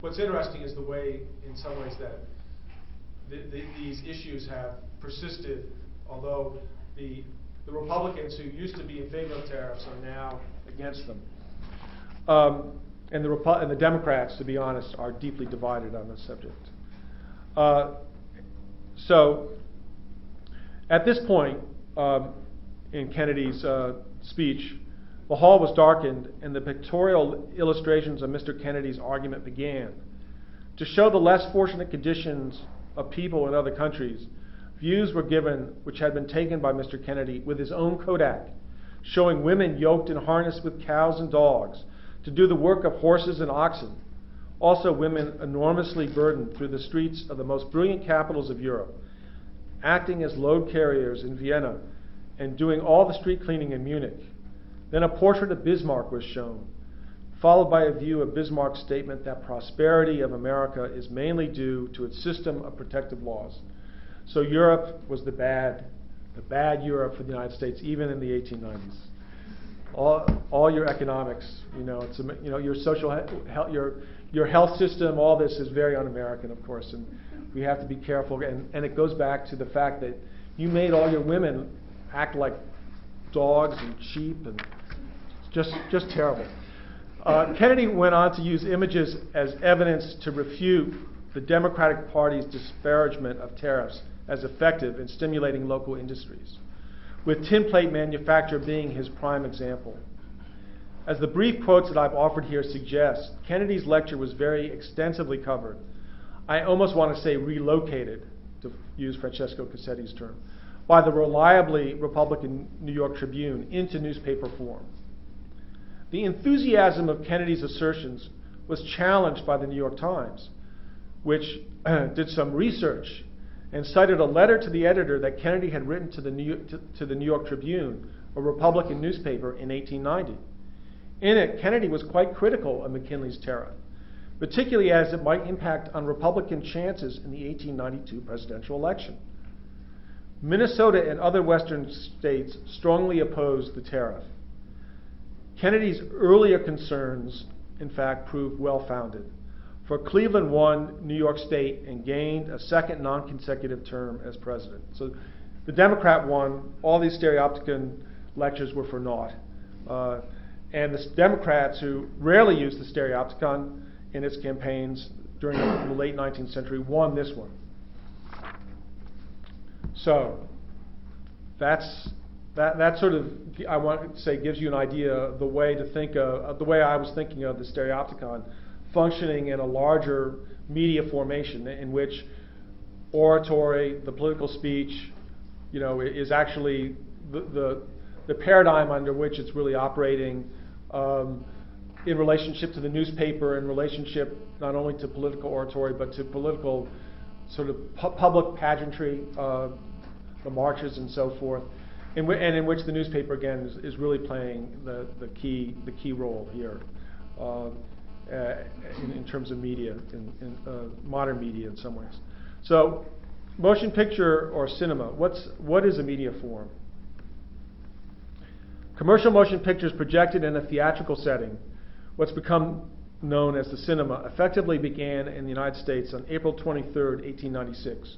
what's interesting is the way, in some ways, that the, the, these issues have persisted, although the, the Republicans who used to be in favor of tariffs are now against them. Um, and, the Repu- and the Democrats, to be honest, are deeply divided on this subject. Uh, so, at this point um, in Kennedy's uh, speech, the hall was darkened and the pictorial illustrations of Mr. Kennedy's argument began. To show the less fortunate conditions of people in other countries, views were given which had been taken by Mr. Kennedy with his own Kodak, showing women yoked in harness with cows and dogs to do the work of horses and oxen. Also, women enormously burdened through the streets of the most brilliant capitals of Europe, acting as load carriers in Vienna and doing all the street cleaning in Munich. Then a portrait of Bismarck was shown, followed by a view of Bismarck's statement that prosperity of America is mainly due to its system of protective laws. So Europe was the bad, the bad Europe for the United States, even in the 1890s. All, all your economics, you know, it's you know your social health, your your health system, all this is very un-American, of course, and we have to be careful. And, and it goes back to the fact that you made all your women act like dogs and sheep, and just just terrible. Uh, Kennedy went on to use images as evidence to refute the Democratic Party's disparagement of tariffs as effective in stimulating local industries, with tin plate manufacture being his prime example. As the brief quotes that I've offered here suggest, Kennedy's lecture was very extensively covered. I almost want to say relocated, to use Francesco Casetti's term, by the reliably Republican New York Tribune into newspaper form. The enthusiasm of Kennedy's assertions was challenged by the New York Times, which did some research and cited a letter to the editor that Kennedy had written to the New York, to, to the New York Tribune, a Republican newspaper, in 1890. In it, Kennedy was quite critical of McKinley's tariff, particularly as it might impact on Republican chances in the 1892 presidential election. Minnesota and other western states strongly opposed the tariff. Kennedy's earlier concerns, in fact, proved well founded. For Cleveland won New York State and gained a second non consecutive term as president. So the Democrat won. All these stereopticon lectures were for naught. Uh, and the Democrats, who rarely used the stereopticon in its campaigns during the late 19th century, won this one. So that's that, that sort of I want to say gives you an idea of the way to think of, the way I was thinking of the stereopticon functioning in a larger media formation in which oratory, the political speech, you know, is actually the, the, the paradigm under which it's really operating um, in relationship to the newspaper, in relationship not only to political oratory, but to political sort of pu- public pageantry, uh, the marches and so forth, in and in which the newspaper again is, is, really playing the, the key the key role here, uh, uh, in, in, terms of media, in, in uh, modern media in some ways. So, motion picture or cinema. What's what is a media form? Commercial motion pictures projected in a theatrical setting, what's become known as the cinema, effectively began in the United States on April 23, 1896,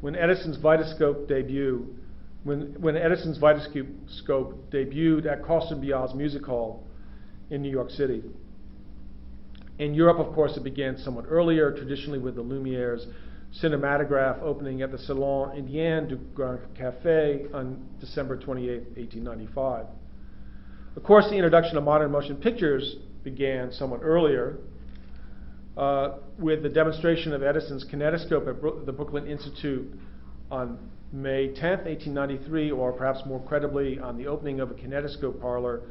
when Edison's Vitascope debut, when, when Edison's Vitascope debuted at Koster and Bial's Music Hall in New York City. In Europe, of course, it began somewhat earlier, traditionally with the Lumiere's cinematograph opening at the Salon Indien du Grand Café on December 28, 1895. Of course, the introduction of modern motion pictures began somewhat earlier uh, with the demonstration of Edison's kinetoscope at Bro- the Brooklyn Institute on May 10, 1893, or perhaps more credibly, on the opening of a kinetoscope parlor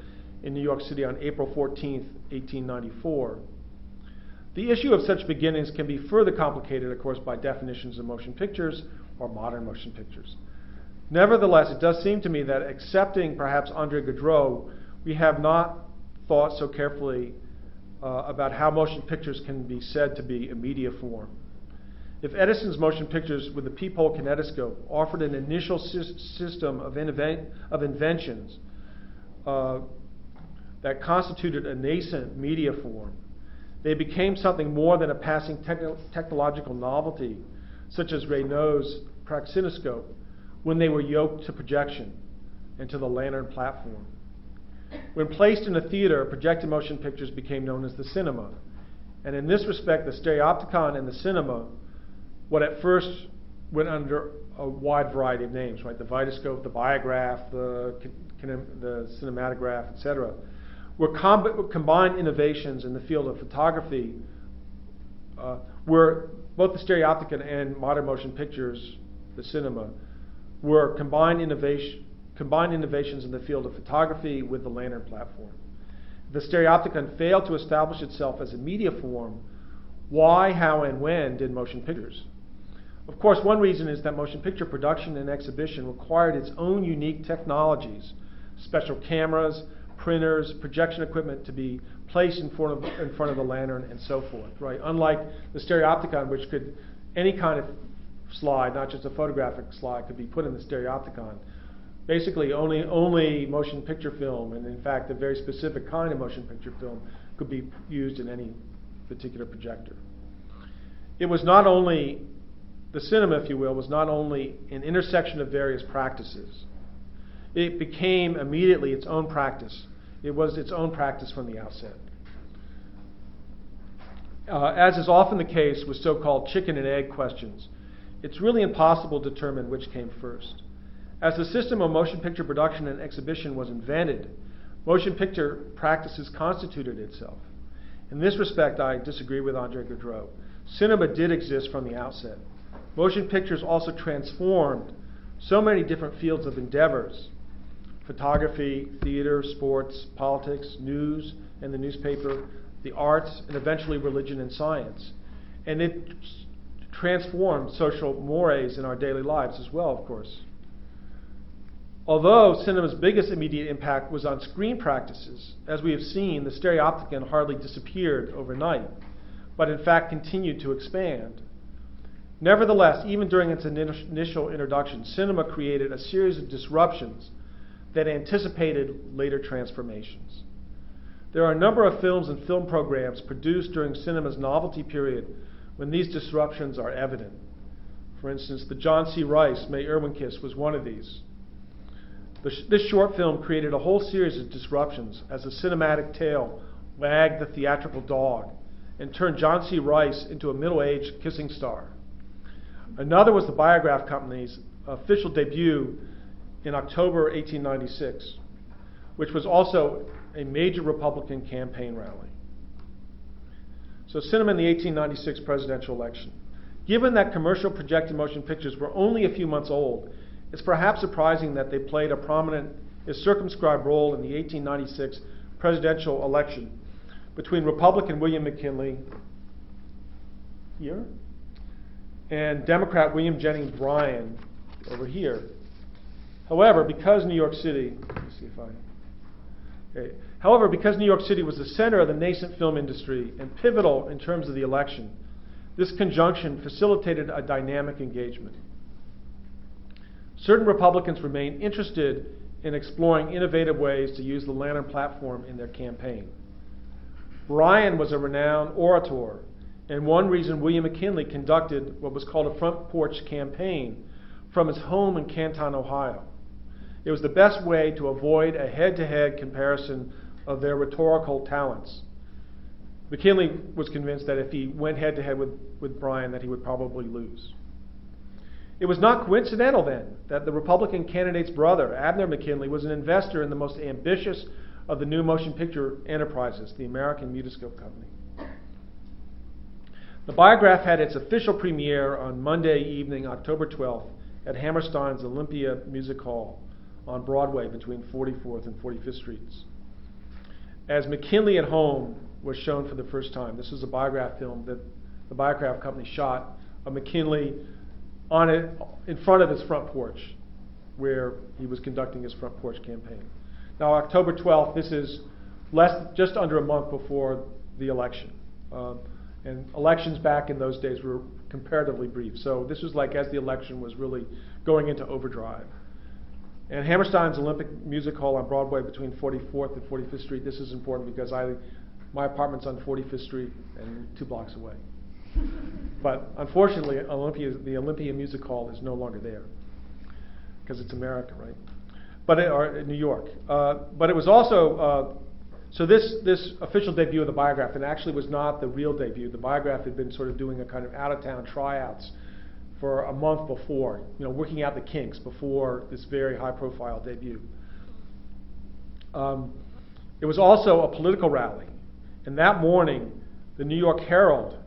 in New York City on April 14, 1894. The issue of such beginnings can be further complicated, of course, by definitions of motion pictures or modern motion pictures. Nevertheless, it does seem to me that accepting perhaps Andre Gaudreault we have not thought so carefully uh, about how motion pictures can be said to be a media form. If Edison's motion pictures with the peephole kinetoscope offered an initial sy- system of, invent- of inventions uh, that constituted a nascent media form, They became something more than a passing techno- technological novelty, such as Reynaud's praxinoscope, when they were yoked to projection and to the lantern platform. When placed in a theater, projected motion pictures became known as the cinema. And in this respect, the stereopticon and the cinema, what at first went under a wide variety of names, right? The vitascope, the biograph, the, the cinematograph, etc., were com- combined innovations in the field of photography, uh, where both the stereopticon and modern motion pictures, the cinema, were combined innovation, combined innovations in the field of photography with the lantern platform. The stereopticon failed to establish itself as a media form. Why, how, and when did motion pictures? Of course, one reason is that motion picture production and exhibition required its own unique technologies, special cameras, printers, projection equipment to be placed in front of, in front of the lantern, and so forth. Right? Unlike the stereopticon, which could any kind of slide, not just a photographic slide, could be put in the stereopticon basically only only motion picture film, and in fact, a very specific kind of motion picture film could be used in any particular projector. It was not only the cinema, if you will, was not only an intersection of various practices. It became immediately its own practice. It was its own practice from the outset. Uh, as is often the case with so called chicken and egg questions, it's really impossible to determine which came first. As the system of motion picture production and exhibition was invented, motion picture practices constituted itself. In this respect, I disagree with Andre Gaudreault. Cinema did exist from the outset. Motion pictures also transformed so many different fields of endeavors photography, theater, sports, politics, news, and the newspaper, the arts, and eventually religion and science. And it transformed social mores in our daily lives as well, of course. Although cinema's biggest immediate impact was on screen practices, as we have seen, the stereopticon hardly disappeared overnight, but in fact continued to expand. Nevertheless, even during its initial introduction, cinema created a series of disruptions that anticipated later transformations. There are a number of films and film programs produced during cinema's novelty period when these disruptions are evident. For instance, the John C. Rice May Irwin Kiss was one of these. This short film created a whole series of disruptions as a cinematic tale wagged the theatrical dog and turned John C. Rice into a middle aged kissing star. Another was the Biograph Company's official debut in October 1896, which was also a major Republican campaign rally. So, cinema in the 1896 presidential election. Given that commercial projected motion pictures were only a few months old, it's perhaps surprising that they played a prominent, a circumscribed role in the 1896 presidential election between Republican William McKinley here and Democrat William Jennings Bryan over here. However, because New York City, see if I. Okay. However, because New York City was the center of the nascent film industry and pivotal in terms of the election, this conjunction facilitated a dynamic engagement. Certain Republicans remained interested in exploring innovative ways to use the Lantern platform in their campaign. Bryan was a renowned orator, and one reason William McKinley conducted what was called a front porch campaign from his home in Canton, Ohio. It was the best way to avoid a head to head comparison of their rhetorical talents. McKinley was convinced that if he went head to head with, Bryan, that he would probably lose. It was not coincidental then that the Republican candidate's brother, Abner McKinley, was an investor in the most ambitious of the new motion picture enterprises, the American Mutoscope Company. The Biograph had its official premiere on Monday evening, October 12th, at Hammerstein's Olympia Music Hall on Broadway between 44th and 45th Streets. As McKinley at Home was shown for the first time, this was a Biograph film that the Biograph company shot of McKinley on it in front of his front porch where he was conducting his front porch campaign. Now, October 12th, this is less, just under a month before the election. Um, and elections back in those days were comparatively brief. So this was like as the election was really going into overdrive. And Hammerstein's Olympic Music Hall on Broadway between 44th and 45th Street, this is important because I My apartment's on 45th Street and two blocks away. but unfortunately, Olympia, the Olympia Music Hall is no longer there because it's America, right? But it, or New York. Uh, but it was also uh, so this this official debut of the Biograph, and actually was not the real debut. The Biograph had been sort of doing a kind of out of town tryouts for a month before, you know, working out the kinks before this very high profile debut. Um, it was also a political rally, and that morning, the New York Herald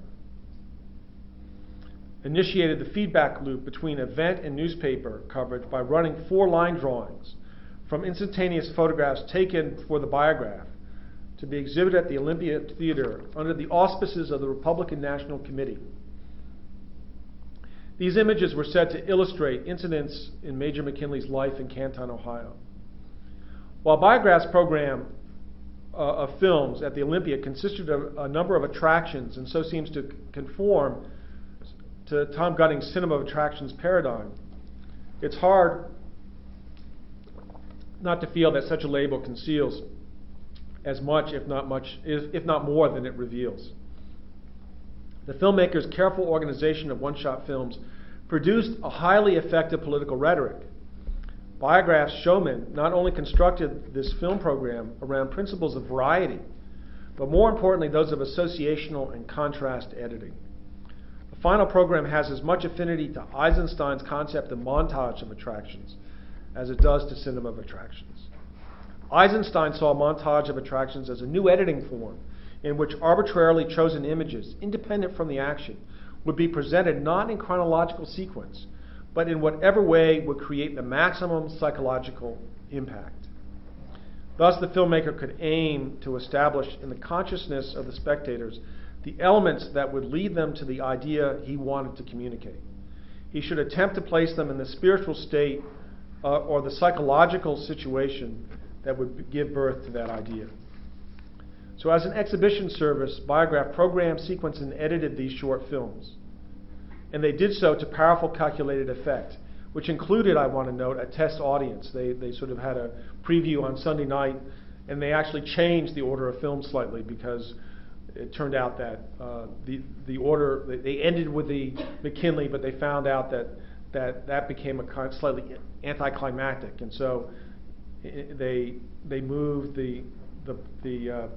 initiated the feedback loop between event and newspaper coverage by running four line drawings from instantaneous photographs taken for the biograph to be exhibited at the Olympia Theater under the auspices of the Republican National Committee. These images were said to illustrate incidents in Major McKinley's life in Canton, Ohio. While Biograph's program uh, of films at the Olympia consisted of a number of attractions and so seems to conform to Tom Gunning's cinema of attractions paradigm, it's hard not to feel that such a label conceals as much, if not much, if not more than it reveals. The filmmaker's careful organization of one shot films produced a highly effective political rhetoric. Biograph's showmen not only constructed this film program around principles of variety, but more importantly, those of associational and contrast editing. The final program has as much affinity to Eisenstein's concept of montage of attractions as it does to cinema of attractions. Eisenstein saw montage of attractions as a new editing form in which arbitrarily chosen images, independent from the action, would be presented not in chronological sequence, but in whatever way would create the maximum psychological impact. Thus, the filmmaker could aim to establish in the consciousness of the spectators the elements that would lead them to the idea he wanted to communicate. He should attempt to place them in the spiritual state uh, or the psychological situation that would give birth to that idea. So, as an exhibition service, Biograph programmed, sequenced, and edited these short films. And they did so to powerful calculated effect, which included, I want to note, a test audience. They, they sort of had a preview on Sunday night, and they actually changed the order of films slightly because it turned out that uh, the, the order, they ended with the McKinley, but they found out that that, that became a slightly anticlimactic. And so they, they moved the, the, the uh,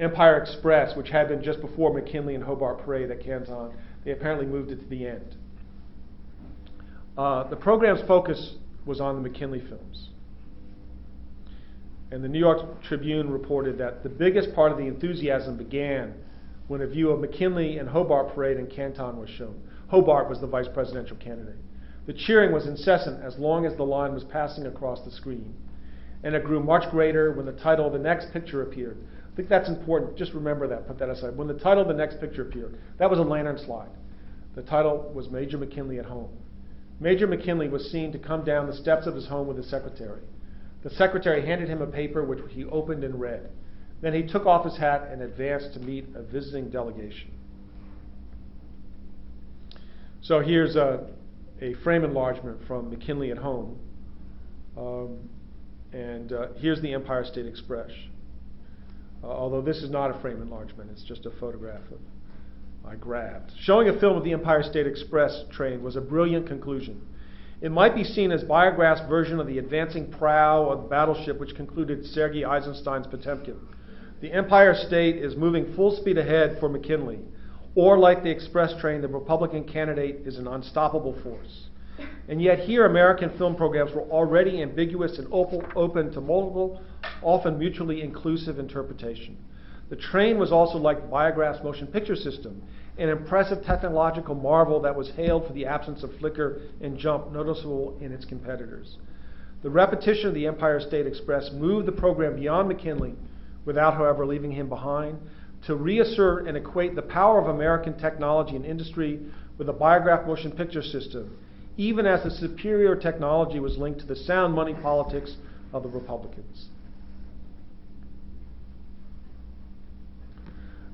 Empire Express, which had been just before McKinley and Hobart Parade at Canton, they apparently moved it to the end. Uh, the program's focus was on the McKinley films. And the New York Tribune reported that the biggest part of the enthusiasm began when a view of McKinley and Hobart Parade in Canton was shown. Hobart was the vice presidential candidate. The cheering was incessant as long as the line was passing across the screen. And it grew much greater when the title of the next picture appeared. I think that's important. Just remember that. Put that aside. When the title of the next picture appeared, that was a lantern slide. The title was Major McKinley at Home. Major McKinley was seen to come down the steps of his home with his secretary. The secretary handed him a paper which he opened and read. Then he took off his hat and advanced to meet a visiting delegation. So here's a, a frame enlargement from McKinley at Home. Um, and uh, here's the Empire State Express. Uh, although this is not a frame enlargement, it's just a photograph of I grabbed. Showing a film of the Empire State Express train was a brilliant conclusion. It might be seen as Biograph's version of the advancing prow of the battleship which concluded Sergei Eisenstein's Potemkin. The Empire State is moving full speed ahead for McKinley, or like the express train, the Republican candidate is an unstoppable force. And yet, here, American film programs were already ambiguous and open to multiple, often mutually inclusive interpretation. The train was also like Biograph's motion picture system, an impressive technological marvel that was hailed for the absence of flicker and jump noticeable in its competitors. The repetition of the Empire State Express moved the program beyond McKinley, without, however, leaving him behind, to reassert and equate the power of American technology and industry with the Biograph motion picture system even as the superior technology was linked to the sound money politics of the Republicans.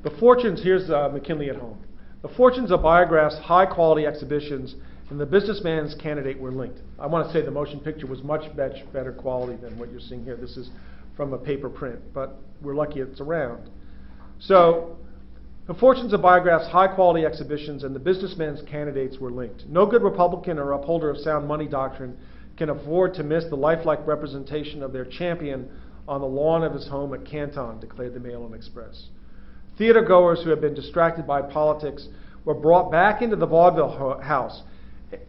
The fortunes, here's uh, McKinley at home. The fortunes of Biograph's high quality exhibitions and the businessman's candidate were linked. I want to say the motion picture was much, much better quality than what you're seeing here. This is from a paper print, but we're lucky it's around. So, the fortunes of Biograph's high quality exhibitions and the businessmen's candidates were linked. No good Republican or upholder of sound money doctrine can afford to miss the lifelike representation of their champion on the lawn of his home at Canton, declared the Mail and Express. Theater goers who had been distracted by politics were brought back into the vaudeville house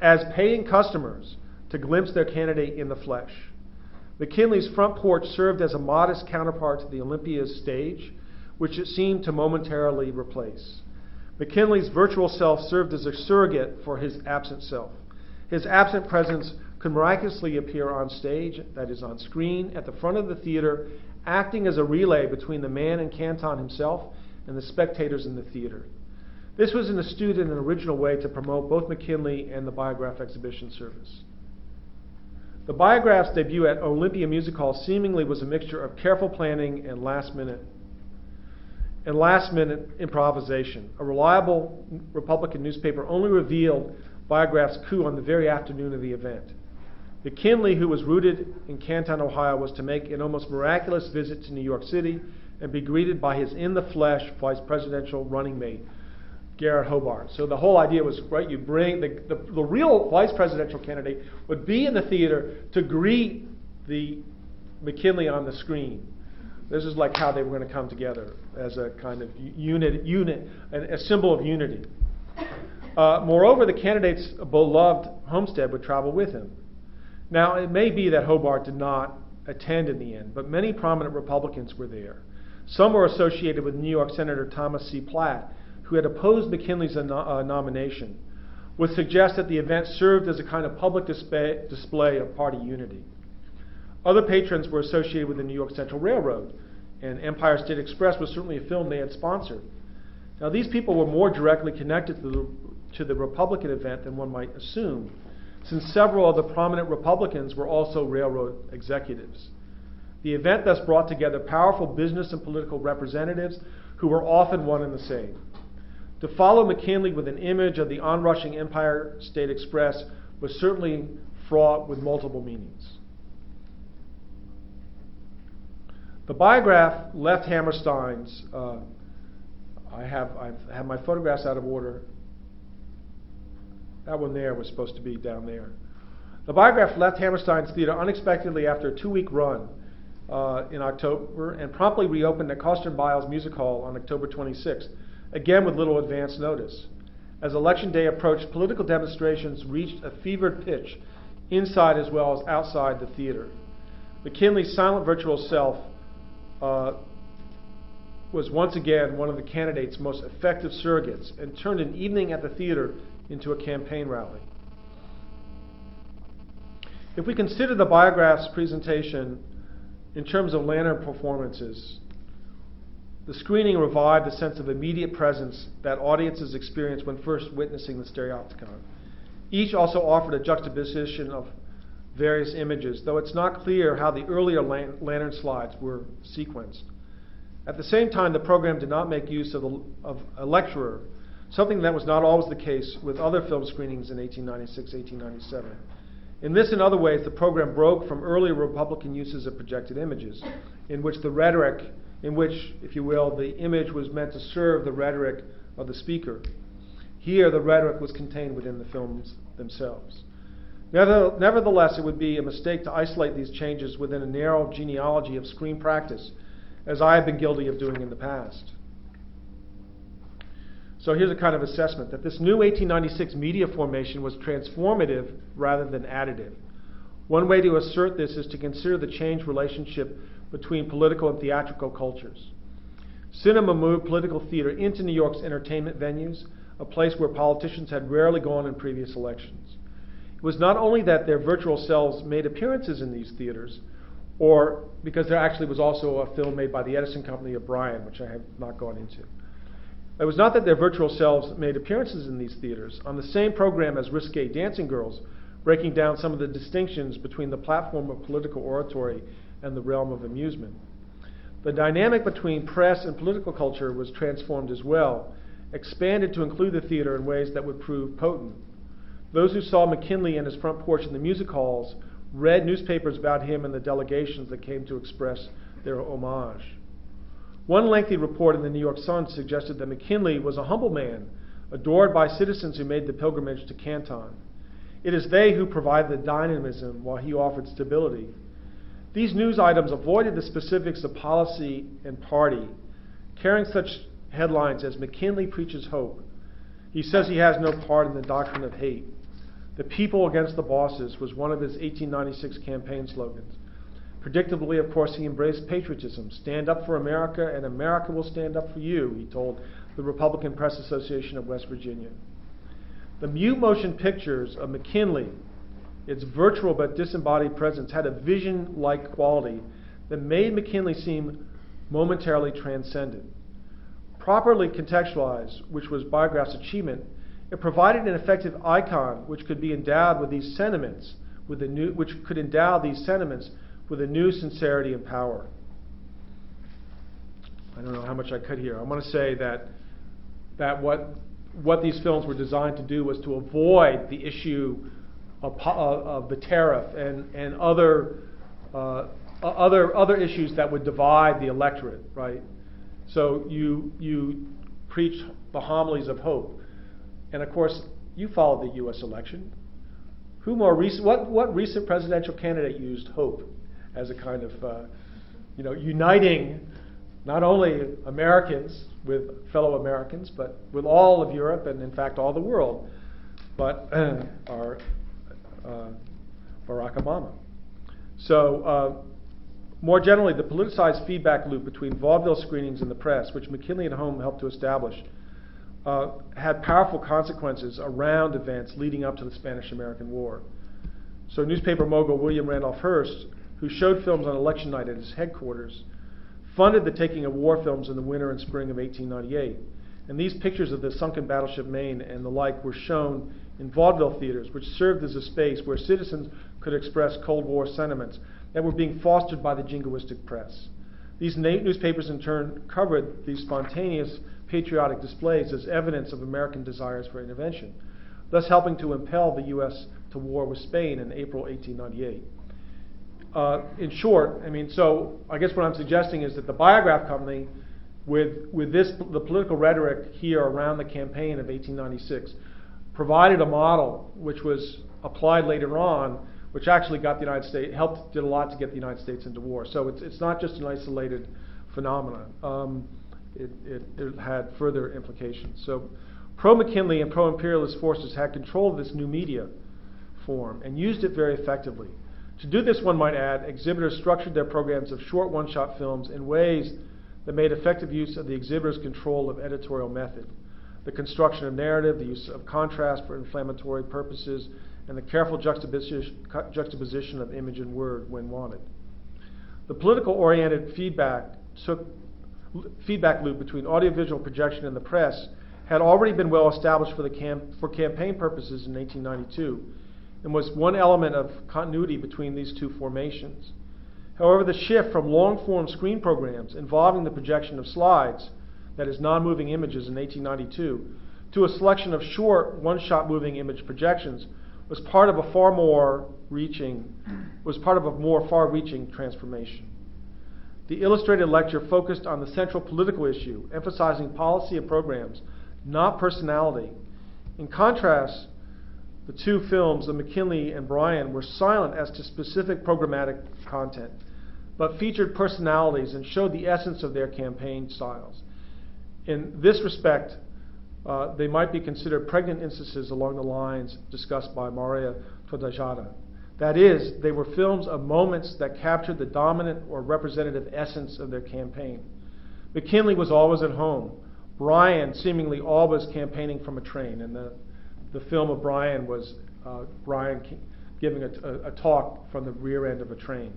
as paying customers to glimpse their candidate in the flesh. McKinley's front porch served as a modest counterpart to the Olympia's stage, which it seemed to momentarily replace. McKinley's virtual self served as a surrogate for his absent self. His absent presence could miraculously appear on stage, that is, on screen, at the front of the theater, acting as a relay between the man in Canton himself and the spectators in the theater. This was an astute and an original way to promote both McKinley and the Biograph exhibition service. The Biograph's debut at Olympia Music Hall seemingly was a mixture of careful planning and last minute and last minute improvisation. A reliable Republican newspaper only revealed Biograph's coup on the very afternoon of the event. McKinley, who was rooted in Canton, Ohio, was to make an almost miraculous visit to New York City and be greeted by his in the flesh vice presidential running mate, Garrett Hobart. So the whole idea was, right, you bring the, the, the real vice presidential candidate would be in the theater to greet the McKinley on the screen. This is like how they were going to come together as a kind of unit, unit, a symbol of unity. Uh, moreover, the candidate's beloved homestead would travel with him. Now, it may be that Hobart did not attend in the end, but many prominent Republicans were there. Some were associated with New York Senator Thomas C. Platt, who had opposed McKinley's uh, nomination, would suggest that the event served as a kind of public display, display of party unity. Other patrons were associated with the New York Central Railroad, and Empire State Express was certainly a film they had sponsored. Now, these people were more directly connected to the, to the Republican event than one might assume since several of the prominent Republicans were also railroad executives. The event thus brought together powerful business and political representatives who were often one and the same. To follow McKinley with an image of the onrushing Empire State Express was certainly fraught with multiple meanings. The biograph left Hammerstein's. Uh, I have I have had my photographs out of order. That one there was supposed to be down there. The biograph left Hammerstein's Theater unexpectedly after a two week run uh, in October and promptly reopened at Koster Bial's Music Hall on October 26th, again with little advance notice. As election day approached, political demonstrations reached a fevered pitch inside as well as outside the theater. McKinley's silent virtual self uh, was once again one of the candidate's most effective surrogates and turned an evening at the theater into a campaign rally. If we consider the biograph's presentation in terms of lantern performances, the screening revived the sense of immediate presence that audiences experience when first witnessing the stereopticon. Each also offered a juxtaposition of various images, though it's not clear how the earlier lantern slides were sequenced. At the same time, the program did not make use of, the, of a lecturer something that was not always the case with other film screenings in 1896 1897. In this and other ways, the program broke from earlier Republican uses of projected images, in which the rhetoric, in which, if you will, the image was meant to serve the rhetoric of the speaker. Here, the rhetoric was contained within the films themselves. Nevertheless, it would be a mistake to isolate these changes within a narrow genealogy of screen practice, as I have been guilty of doing in the past. So here's a kind of assessment that this new 1896 media formation was transformative rather than additive. One way to assert this is to consider the changed relationship between political and theatrical cultures. Cinema moved political theater into New York's entertainment venues, a place where politicians had rarely gone in previous elections. It was not only that their virtual selves made appearances in these theaters, or because there actually was also a film made by the Edison Company of Bryan, which I have not gone into. It was not that their virtual selves made appearances in these theaters. On the same program as Risque Dancing Girls, breaking down some of the distinctions between the platform of political oratory and the realm of amusement. The dynamic between press and political culture was transformed as well, expanded to include the theater in ways that would prove potent. Those who saw McKinley and his front porch in the music halls read newspapers about him and the delegations that came to express their homage. One lengthy report in the New York Sun suggested that McKinley was a humble man, adored by citizens who made the pilgrimage to Canton. It is they who provide the dynamism while he offered stability. These news items avoided the specifics of policy and party, carrying such headlines as McKinley preaches hope. He says he has no part in the doctrine of hate. The people against the bosses was one of his 1896 campaign slogans. Predictably, of course, he embraced patriotism. Stand up for America, and America will stand up for you, he told the Republican Press Association of West Virginia. The mute motion pictures of McKinley, its virtual but disembodied presence, had a vision like quality that made McKinley seem momentarily transcendent. Properly contextualized, which was Biograph's achievement, it provided an effective icon which could be endowed with these sentiments, with a new, which could endow these sentiments with a new sincerity and power. I don't know how much I could here. I want to say that that what what these films were designed to do was to avoid the issue of, of the tariff and and other uh, other other issues that would divide the electorate, right? So you you preach the homilies of hope, and of course you followed the U.S. election. Who more recent? What what recent presidential candidate used hope as a kind of uh, you know uniting not only Americans with fellow Americans, but with all of Europe and in fact all the world, but our uh, Barack Obama. So uh, more generally, the politicized feedback loop between vaudeville screenings and the press, which McKinley at Home helped to establish, uh, had powerful consequences around events leading up to the Spanish American War. So, newspaper mogul William Randolph Hearst, who showed films on election night at his headquarters, funded the taking of war films in the winter and spring of 1898. And these pictures of the sunken battleship Maine and the like were shown in vaudeville theaters, which served as a space where citizens could express Cold War sentiments that were being fostered by the jingoistic press. These newspapers, in turn, covered these spontaneous patriotic displays as evidence of American desires for intervention, thus helping to impel the U.S. to war with Spain in April 1898. Uh, in short, I mean, so I guess what I'm suggesting is that the Biograph Company, with with this the political rhetoric here around the campaign of 1896, provided a model which was applied later on which actually got the United States helped did a lot to get the United States into war. So it's it's not just an isolated phenomenon. Um, it, it, it had further implications. So pro McKinley and pro imperialist forces had control of this new media form and used it very effectively. To do this, one might add, exhibitors structured their programs of short one shot films in ways that made effective use of the exhibitor's control of editorial method. The construction of narrative, the use of contrast for inflammatory purposes, and the careful juxtaposition of image and word when wanted. The political oriented feedback, took, feedback loop between audiovisual projection and the press had already been well established for, the for campaign purposes in 1892 and was one element of continuity between these two formations. However, the shift from long form screen programs involving the projection of slides, that is, non moving images in 1892, to a selection of short one shot moving image projections was part of a far more reaching, was part of a more far-reaching transformation. The illustrated lecture focused on the central political issue, emphasizing policy and programs, not personality. In contrast, the two films, of McKinley and Bryan, were silent as to specific programmatic content, but featured personalities and showed the essence of their campaign styles. In this respect, uh, they might be considered pregnant instances along the lines discussed by Maria Tortajada. That is, they were films of moments that captured the dominant or representative essence of their campaign. McKinley was always at home. Bryan seemingly always campaigning from a train, and the, the film of Bryan was uh, Bryan giving a, a, a, talk from the rear end of a train.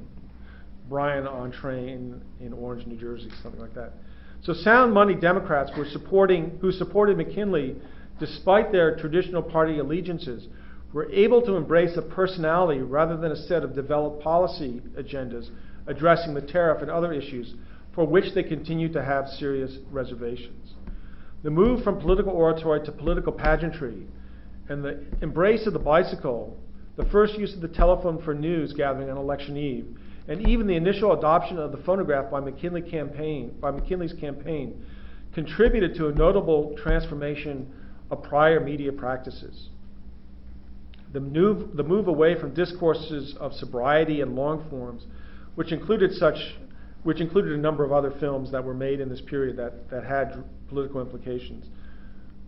Bryan on train in Orange, New Jersey, something like that. So sound money Democrats were supporting, who supported McKinley despite their traditional party allegiances were able to embrace a personality rather than a set of developed policy agendas addressing the tariff and other issues for which they continue to have serious reservations. The move from political oratory to political pageantry and the embrace of the bicycle, the first use of the telephone for news gathering on election eve, and even the initial adoption of the phonograph by McKinley campaign by McKinley's campaign contributed to a notable transformation of prior media practices. The move, the move away from discourses of sobriety and long forms, which included such, which included a number of other films that were made in this period that, that had political implications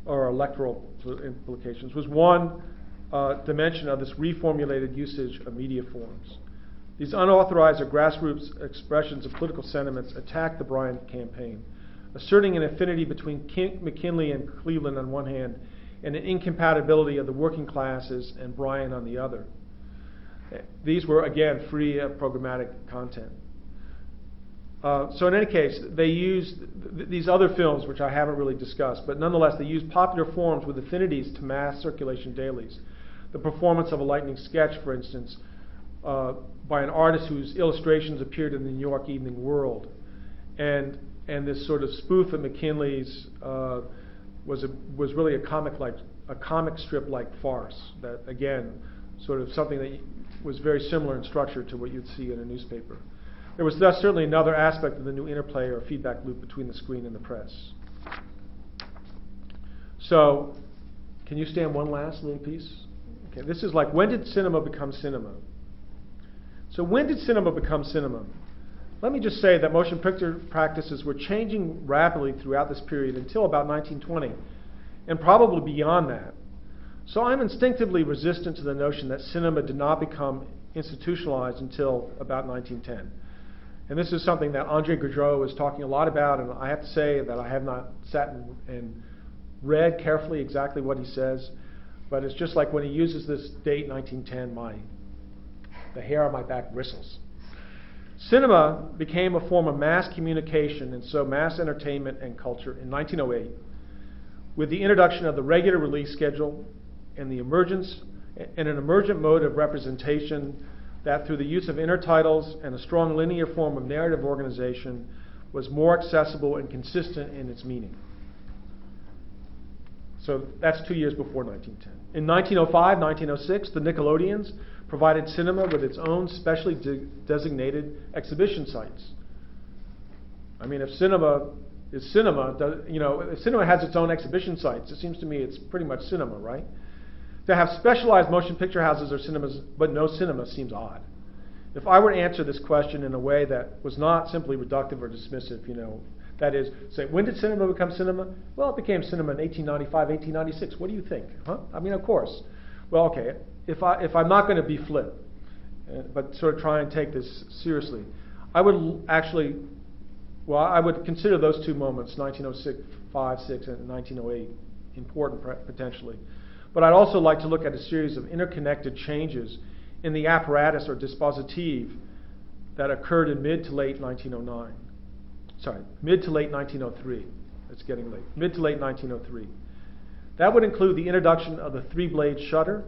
or electoral implications, was one uh, dimension of this reformulated usage of media forms. These unauthorized or grassroots expressions of political sentiments attacked the Bryan campaign, asserting an affinity between McKinley and Cleveland on one hand and an incompatibility of the working classes and Bryan on the other. These were, again, free of programmatic content. Uh, so, in any case, they used th- these other films, which I haven't really discussed, but nonetheless, they used popular forms with affinities to mass circulation dailies. The performance of a lightning sketch, for instance, uh, by an artist whose illustrations appeared in the New York Evening World, and and this sort of spoof of McKinley's uh, was a, was really a comic like a comic strip like farce that again sort of something that was very similar in structure to what you'd see in a newspaper. There was thus certainly another aspect of the new interplay or feedback loop between the screen and the press. So, can you stand one last little piece? Okay, this is like when did cinema become cinema? So, when did cinema become cinema? Let me just say that motion picture practices were changing rapidly throughout this period until about 1920, and probably beyond that. So I'm instinctively resistant to the notion that cinema did not become institutionalized until about 1910. And this is something that Andre Gaudreault is talking a lot about, and I have to say that I have not sat and, and read carefully exactly what he says, but it's just like when he uses this date, 1910, my the hair on my back bristles. Cinema became a form of mass communication and so mass entertainment and culture in 1908 with the introduction of the regular release schedule and the emergence and an emergent mode of representation that through the use of intertitles and a strong linear form of narrative organization was more accessible and consistent in its meaning. So that's two years before 1910. In 1905, 1906, the Nickelodeons provided cinema with its own specially de- designated exhibition sites. I mean, if cinema is cinema, does, you know, if cinema has its own exhibition sites, it seems to me it's pretty much cinema, right? To have specialized motion picture houses or cinemas, but no cinema seems odd. If I were to answer this question in a way that was not simply reductive or dismissive, you know, that is, say, when did cinema become cinema? Well, it became cinema in 1895, 1896. What do you think? Huh? I mean, of course. Well, okay, if, I, if I'm not going to be flip, uh, but sort of try and take this seriously, I would actually, well, I would consider those two moments, 1905, 6, and 1908, important potentially. But I'd also like to look at a series of interconnected changes in the apparatus or dispositif that occurred in mid to late 1909. Sorry, mid to late 1903. It's getting late. Mid to late 1903. That would include the introduction of the three blade shutter,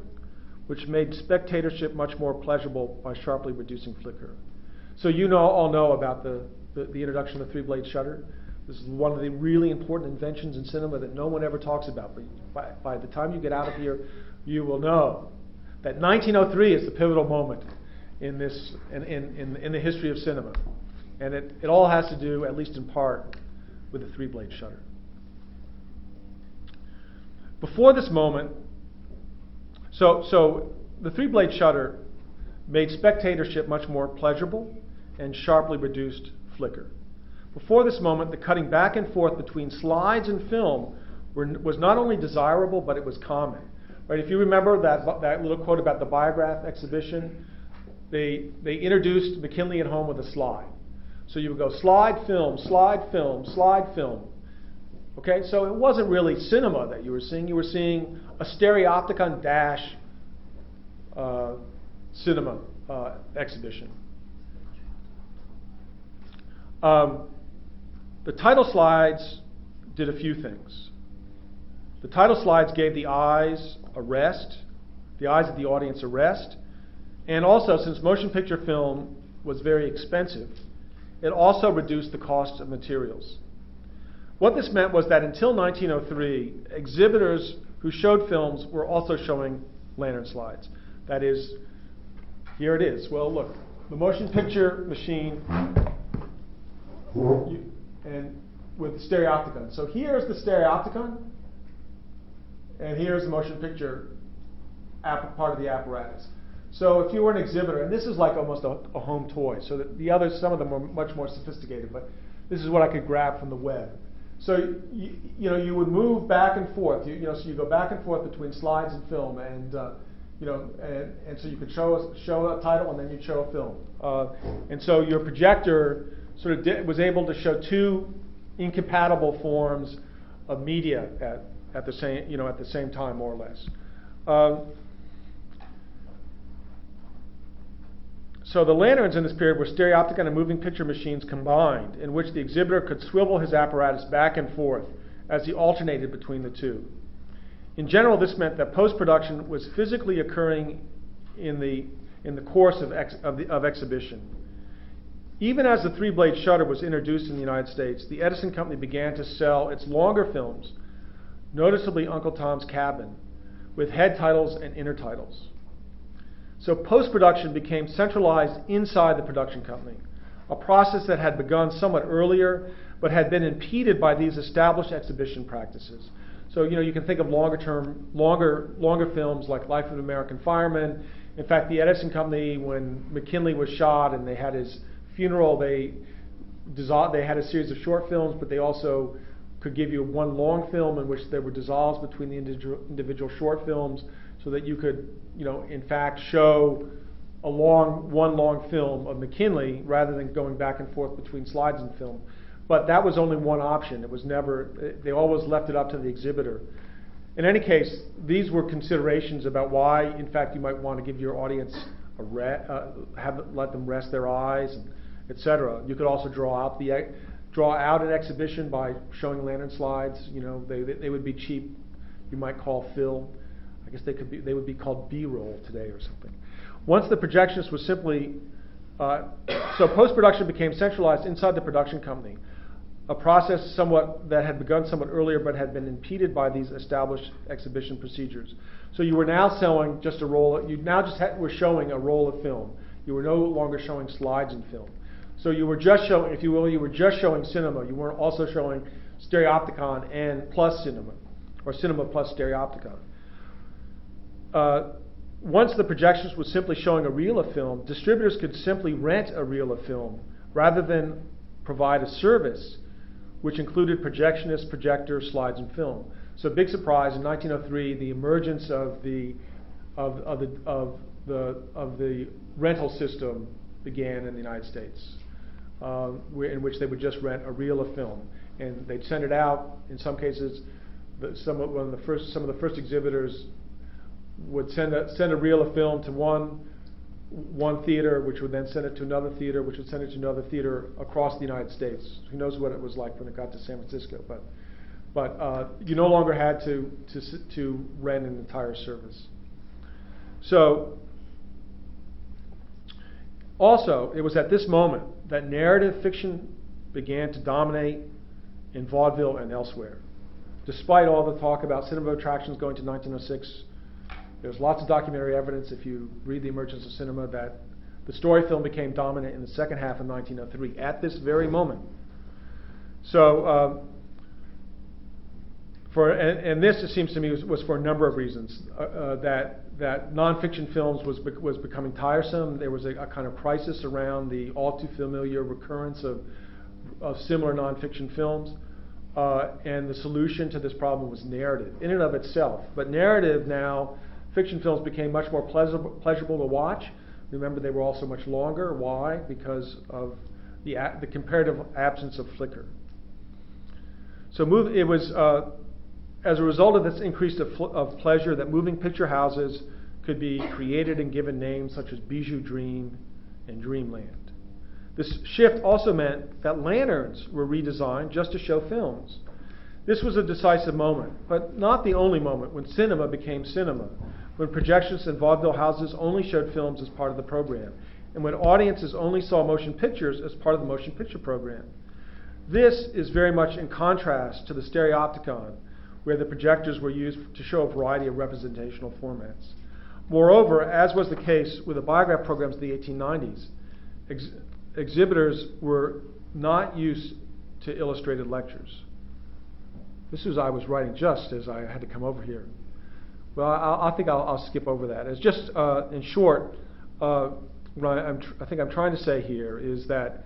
which made spectatorship much more pleasurable by sharply reducing flicker. So you know, all know about the, the, the introduction of the three blade shutter. This is one of the really important inventions in cinema that no one ever talks about. But by, by the time you get out of here, you will know that 1903 is the pivotal moment in this in, in, in, in the history of cinema. And it, it all has to do, at least in part, with the three blade shutter. Before this moment, so, so the three blade shutter made spectatorship much more pleasurable and sharply reduced flicker. Before this moment, the cutting back and forth between slides and film were, was not only desirable, but it was common. Right? If you remember that, that little quote about the Biograph exhibition, they, they introduced McKinley at Home with a slide. So you would go slide, film, slide, film, slide, film. Okay, so it wasn't really cinema that you were seeing. You were seeing a stereopticon dash uh, cinema uh, exhibition. Um, the title slides did a few things. The title slides gave the eyes a rest, the eyes of the audience a rest, and also, since motion picture film was very expensive, it also reduced the cost of materials. What this meant was that until 1903, exhibitors who showed films were also showing lantern slides. That is, here it is. Well, look, the motion picture machine you, and with the stereopticon. So here's the stereopticon, and here's the motion picture part of the apparatus. So if you were an exhibitor, and this is like almost a, a home toy, so the others, some of them are much more sophisticated, but this is what I could grab from the web. So you, you know you would move back and forth. You, you, know, so you go back and forth between slides and film, and uh, you know, and, and so you could show a, show a title and then you'd show a film. Uh, and so your projector sort of di- was able to show two incompatible forms of media at, at the same you know at the same time more or less. Um, So the lanterns in this period were stereopticon and moving picture machines combined, in which the exhibitor could swivel his apparatus back and forth as he alternated between the two. In general, this meant that post production was physically occurring in the, in the course of, ex, of, the, of exhibition. Even as the three blade shutter was introduced in the United States, the Edison Company began to sell its longer films, noticeably Uncle Tom's Cabin, with head titles and inner titles. So post production became centralized inside the production company, a process that had begun somewhat earlier but had been impeded by these established exhibition practices. So you know you can think of longer term, longer longer films like Life of an American Fireman. In fact, the Edison Company, when McKinley was shot and they had his funeral, they dissolved, they had a series of short films, but they also could give you one long film in which there were dissolves between the individual, individual short films so that you could, you know, in fact show a long, one long film of McKinley rather than going back and forth between slides and film. But that was only one option. It was never, they always left it up to the exhibitor. In any case, these were considerations about why, in fact, you might want to give your audience a re- uh, have let them rest their eyes, etc. You could also draw out the draw out an exhibition by showing lantern slides. You know, they they would be cheap. You might call fill. I guess they could be they would be called B-roll today or something. Once the projectionist was simply uh, so post production became centralized inside the production company, a process somewhat that had begun somewhat earlier but had been impeded by these established exhibition procedures. So you were now selling just a roll. You now just had, were showing a roll of film. You were no longer showing slides in film. So you were just showing, if you will, you were just showing cinema. You weren't also showing stereopticon and plus cinema, or cinema plus stereopticon. Uh, once the projectionist was simply showing a reel of film, distributors could simply rent a reel of film rather than provide a service which included projectionist, projector, slides, and film. So, big surprise in 1903, the emergence of the of, of the of the of the rental system began in the United States, uh, in which they would just rent a reel of film, and they'd send it out. In some cases, the, some of, one of the first some of the first exhibitors would send a, send a reel of film to one one theater, which would then send it to another theater, which would send it to another theater across the United States. Who knows what it was like when it got to San Francisco? But but uh, you no longer had to to to rent an entire service. So also, it was at this moment that narrative fiction began to dominate in vaudeville and elsewhere. Despite all the talk about cinema attractions going to 1906 there's lots of documentary evidence, if you read The Emergence of Cinema, that the story film became dominant in the second half of 1903 at this very moment. So, um, for and, and, this it seems to me was, was for a number of reasons uh, uh, that that nonfiction films was was becoming tiresome. There was a, a, kind of crisis around the all too familiar recurrence of of similar nonfiction films. Uh, and the solution to this problem was narrative in and of itself. But narrative now Fiction films became much more pleasurable, to watch. Remember, they were also much longer. Why? Because of the, the comparative absence of flicker. So move, it was uh, as a result of this increase of, of pleasure that moving picture houses could be created and given names such as Bijou Dream and Dreamland. This shift also meant that lanterns were redesigned just to show films. This was a decisive moment, but not the only moment when cinema became cinema when projectionists in vaudeville houses only showed films as part of the program, and when audiences only saw motion pictures as part of the motion picture program. This is very much in contrast to the stereopticon, where the projectors were used to show a variety of representational formats. Moreover, as was the case with the biograph programs of the 1890s, ex- exhibitors were not used to illustrated lectures. This was I was writing just as I had to come over here. Well, I, I think I'll, I'll, skip over that. It's just uh, in short, uh, what I, tr- I think I'm trying to say here is that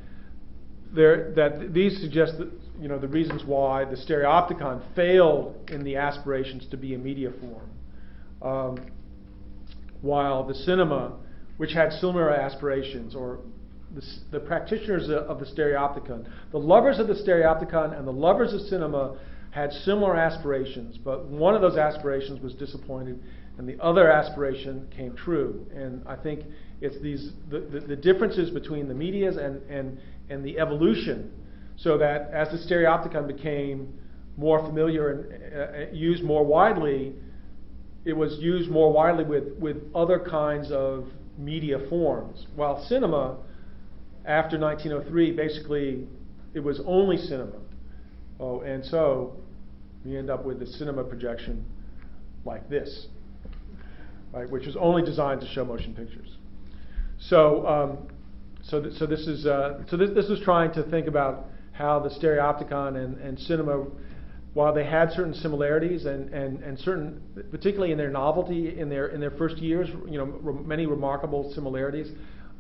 there, that these suggest that, you know the reasons why the stereopticon failed in the aspirations to be a media form, um, while the cinema, which had similar aspirations, or the, the practitioners of the stereopticon, the lovers of the stereopticon and the lovers of cinema had similar aspirations, but one of those aspirations was disappointed, and the other aspiration came true. And I think it's these the, the, the differences between the medias and, and, and the evolution, so that as the stereopticon became more familiar and uh, used more widely, it was used more widely with, with other kinds of media forms. While cinema, after 1903, basically it was only cinema. Oh, and so we end up with the cinema projection like this, right, which was only designed to show motion pictures. So, um, so, th- so this is uh, so this, this is trying to think about how the stereopticon and, and cinema, while they had certain similarities and, and, and certain, particularly in their novelty in their in their first years, you know, re- many remarkable similarities.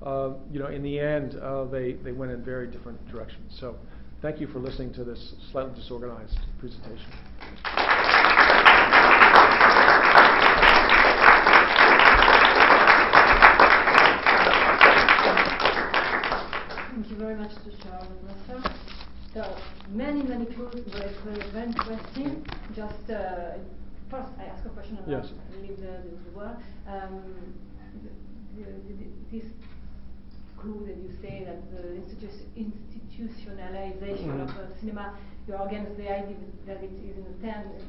Uh, you know, in the end, uh, they they went in very different directions. So. Thank you for listening to this slightly disorganized presentation. Thank you very much to Charles and So many, many clues, very, very, very interesting. Just uh, first, I ask a question and yes. leave the, the, the word. Um, the, the, this that you say that the institu- institutionalization mm. of uh, cinema, you're against the idea that it is in the tent. It's,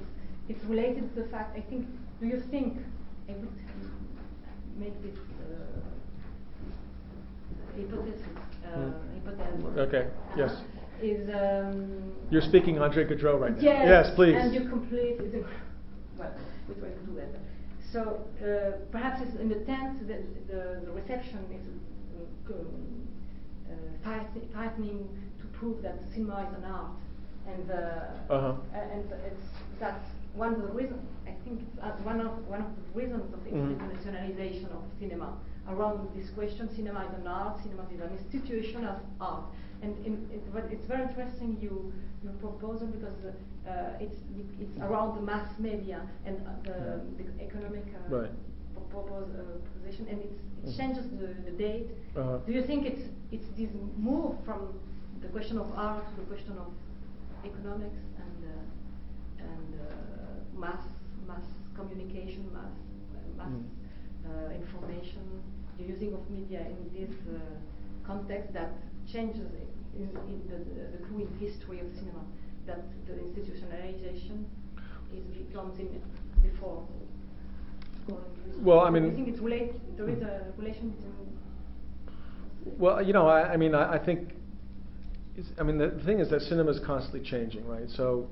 it's, related to the fact, I think, do you think, I would make this uh, hypothesis, uh, mm. hypothesis. Okay, yes. Is um, You're speaking Andre Gaudreault right now. Yes, please. And you complete, well, we try to do that. So uh, perhaps in the tent, the, the, the reception is uh, tightening to prove that cinema is an art, and uh, uh-huh. and it's that's one of the reasons. I think it's uh, one of one of the reasons of mm. internationalization of cinema around this question: cinema is an art, cinema is an institution of art. And in, it, it's very interesting you your proposal because uh, it's it's around the mass media and uh, the, the, economic uh, right. Position, and it's it changes the, the date. Uh-huh. Do you think it's it's this move from the question of art to the question of economics and uh, and uh, mass mass communication, mass mass mm. uh, information, the using of media in this uh, context that changes in, in the, the, the clue history of cinema that the institutionalization is becomes in before well, I mean, I think it's relate, there is a relation between. Well, you know, I, I mean, I, I think, I mean, the thing is that cinema is constantly changing, right? So,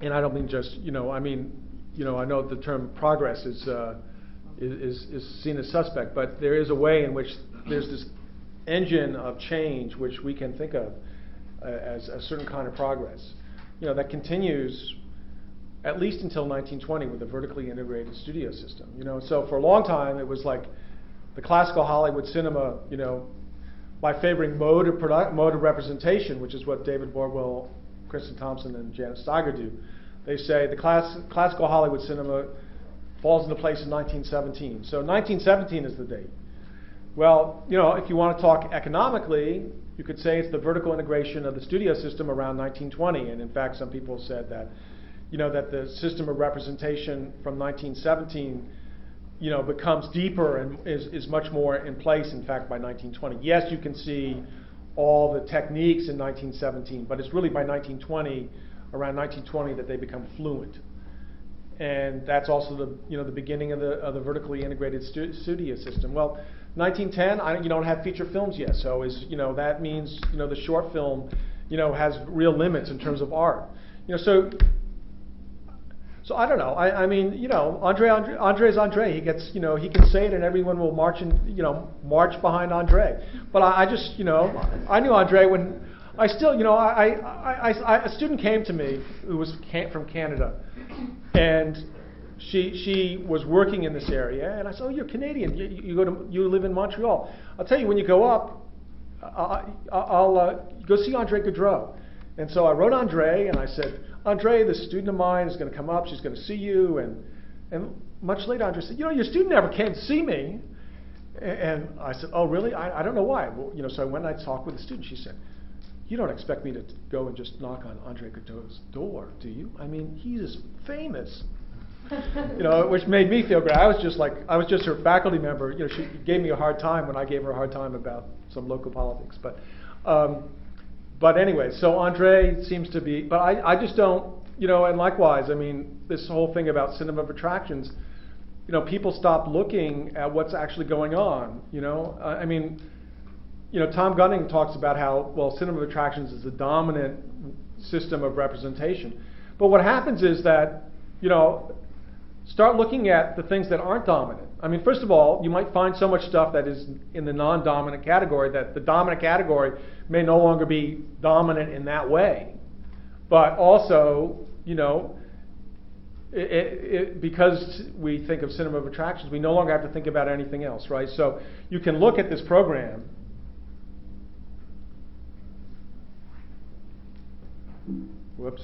and I don't mean just, you know, I mean, you know, I know the term progress is, uh, is, is seen as suspect, but there is a way in which there's this engine of change which we can think of uh, as a certain kind of progress, you know, that continues at least until 1920 with the vertically integrated studio system. You know, so for a long time it was like the classical Hollywood cinema, you know, by favoring mode of mode of representation, which is what David Bordwell, Kristin Thompson, and Janet Staiger do. They say the class, classical Hollywood cinema falls into place in 1917. So 1917 is the date. Well, you know, if you want to talk economically, you could say it's the vertical integration of the studio system around 1920. And in fact, some people said that you know, that the system of representation from 1917, you know, becomes deeper and is, is much more in place, in fact, by 1920. Yes, you can see all the techniques in 1917, but it's really by 1920, around 1920, that they become fluent. And that's also the, you know, the beginning of the, of the vertically integrated stu- studio system. Well, 1910, I, you don't have feature films yet, so is, you know, that means, you know, the short film, you know, has real limits in terms of art. You know, so So I don't know. I, I mean, you know, Andre, Andre Andre's Andre. He gets, you know, he can say it, and everyone will march and you know march behind Andre. But I, I just, you know, I knew Andre when I still, you know, I, I, I, I a student came to me who was from Canada, and she she was working in this area, and I said, "Oh, you're Canadian. You, you go to you live in Montreal. I'll tell you when you go up, I, I'll uh, go see Andre Gaudreault." And so I wrote Andre, and I said, "Andre, this student of mine is going to come up. She's going to see you." And and much later, Andre said, "You know, your student never came to see me." And I said, "Oh, really? I, I don't know why." Well, you know, so I went and I talked with the student. She said, "You don't expect me to go and just knock on Andre Gaudreault's door, do you? I mean, he's just famous." you know, which made me feel great. I was just like, I was just her faculty member. You know, she gave me a hard time when I gave her a hard time about some local politics. But, um, but anyway, so Andre seems to be, but I, I just don't, you know, and likewise, I mean, this whole thing about cinema of attractions, you know, people stop looking at what's actually going on. You know, uh, I mean, you know, Tom Gunning talks about how well cinema of attractions is the dominant system of representation. But what happens is that, you know, start looking at the things that aren't dominant. I mean, first of all, you might find so much stuff that is in the non dominant category that the dominant category may no longer be dominant in that way. But also, you know, it, it, because we think of cinema of attractions, we no longer have to think about anything else, right? So you can look at this program. Whoops.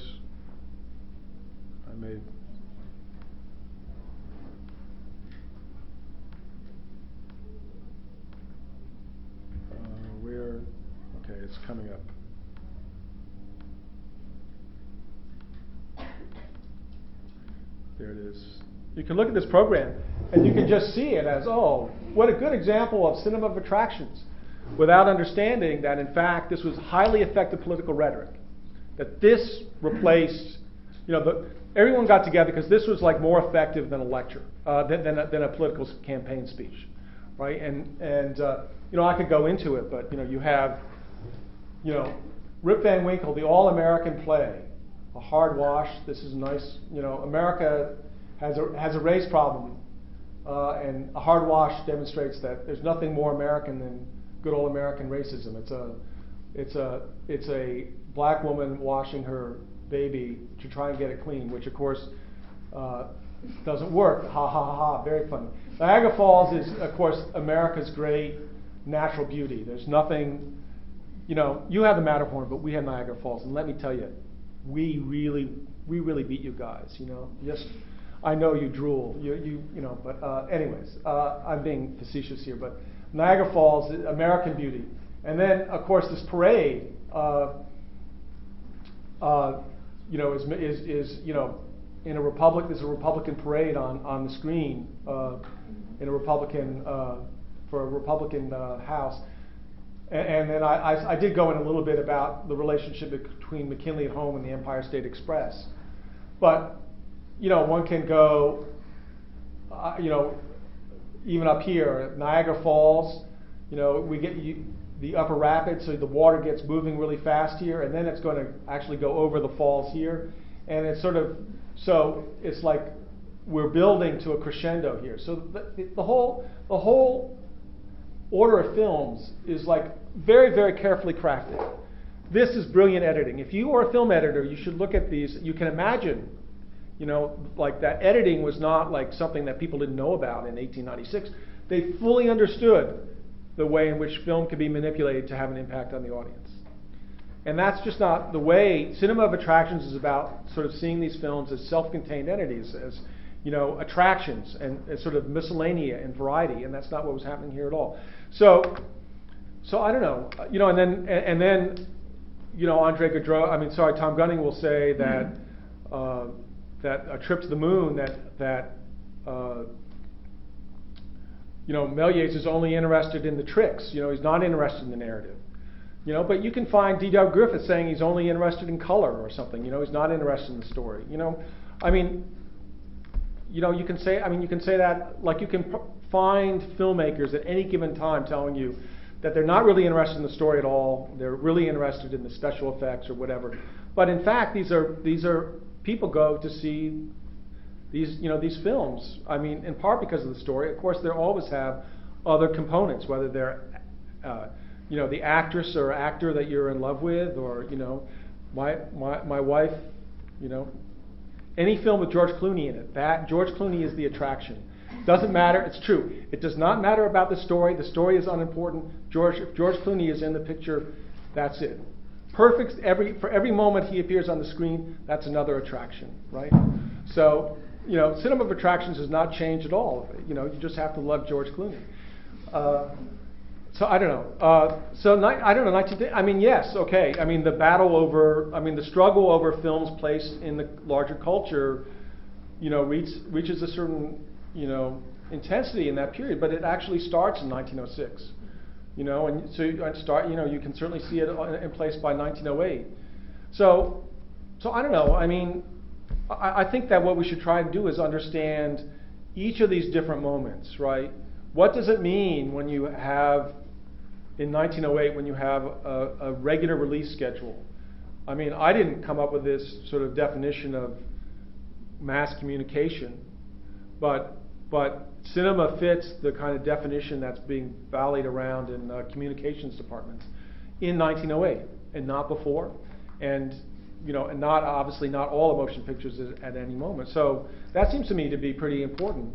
I made. Coming up. There it is. You can look at this program and you can just see it as, oh, what a good example of cinema of attractions, without understanding that, in fact, this was highly effective political rhetoric. That this replaced, you know, the, everyone got together because this was like more effective than a lecture, uh, than, than, a, than a political campaign speech, right? And, and uh, you know, I could go into it, but you know, you have, you know, Rip Van Winkle, the all-American play, a hard wash. This is nice. You know, America has a has a race problem, uh, and a hard wash demonstrates that there's nothing more American than good old American racism. It's a it's a it's a black woman washing her baby to try and get it clean, which of course uh, doesn't work. Ha ha ha ha! Very funny. Niagara Falls is of course America's great natural beauty. There's nothing, you know, you have the Matterhorn, but we have Niagara Falls, and let me tell you, we really, we really beat you guys. You know, just I know you drool, you, you, you know, but uh, anyways, uh, I'm being facetious here, but Niagara Falls, American beauty, and then of course this parade, uh, uh, you know, is, is is you know, in a republic, there's a Republican parade on on the screen uh, in a Republican uh, for a Republican House. And, and then I, I, I, did go in a little bit about the relationship between McKinley at Home and the Empire State Express. But, you know, one can go, uh, you know, even up here, Niagara Falls, you know, we get you, the upper rapids, so the water gets moving really fast here, and then it's going to actually go over the falls here. And it's sort of, so it's like we're building to a crescendo here. So the, the whole, the whole order of films is like very, very carefully crafted. This is brilliant editing. If you are a film editor, you should look at these. You can imagine, you know, like that editing was not like something that people didn't know about in 1896. They fully understood the way in which film could be manipulated to have an impact on the audience. And that's just not the way cinema of attractions is about sort of seeing these films as self-contained entities, as you know, attractions and, and sort of miscellanea and variety, and that's not what was happening here at all. So, so I don't know, you know, and then and, and then, you know, Andre Gaudreault, I mean, sorry, Tom Gunning will say that uh, that a trip to the moon, that that uh, you know, Méliès is only interested in the tricks. You know, he's not interested in the narrative. You know, but you can find D.W. Griffith saying he's only interested in color or something. You know, he's not interested in the story. You know, I mean, you know, you can say, I mean, you can say that, like you can find filmmakers at any given time telling you that they're not really interested in the story at all. They're really interested in the special effects or whatever. But in fact, these are these are people go to see these, you know, these films, I mean, in part because of the story, of course, they always have other components, whether they're, uh, you know, the actress or actor that you're in love with, or, you know, my, my, my wife, you know, any film with George Clooney in it, that, George Clooney is the attraction. Doesn't matter, it's true. It does not matter about the story, the story is unimportant. George, if George Clooney is in the picture, that's it. Perfect, every, for every moment he appears on the screen, that's another attraction, right? So, you know, cinema of attractions has not changed at all. You know, you just have to love George Clooney. Uh, so I don't know. Uh, so ni- I don't know. 19, I mean, yes, okay. I mean, the battle over, I mean, the struggle over films placed in the larger culture, you know, reach, reaches a certain, you know, intensity in that period. But it actually starts in 1906. You know, and so you start. You know, you can certainly see it in place by 1908. So, so I don't know. I mean, I, I think that what we should try and do is understand each of these different moments, right? What does it mean when you have, in 1908, when you have a, a regular release schedule? I mean, I didn't come up with this sort of definition of mass communication, but but cinema fits the kind of definition that's being ballied around in uh, communications departments in 1908 and not before, and you know, and not obviously not all motion pictures at, any moment. So that seems to me to be pretty important.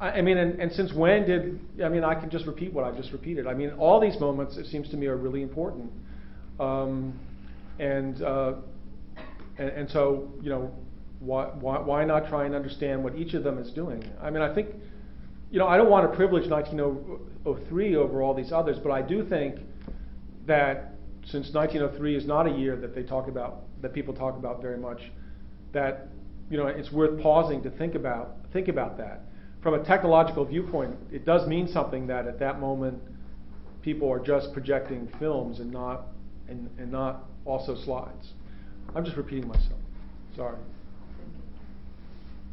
I, I mean, and, and since when did I mean? I can just repeat what I've just repeated. I mean, all these moments it seems to me are really important, um, and, uh, and and so you know, why, why why not try and understand what each of them is doing? I mean, I think, you know, I don't want to privilege 1903 over all these others, but I do think that since 1903 is not a year that they talk about that people talk about very much, that you know it's worth pausing to think about think about that from a technological viewpoint. It does mean something that at that moment people are just projecting films and not and, and not also slides. I'm just repeating myself. Sorry.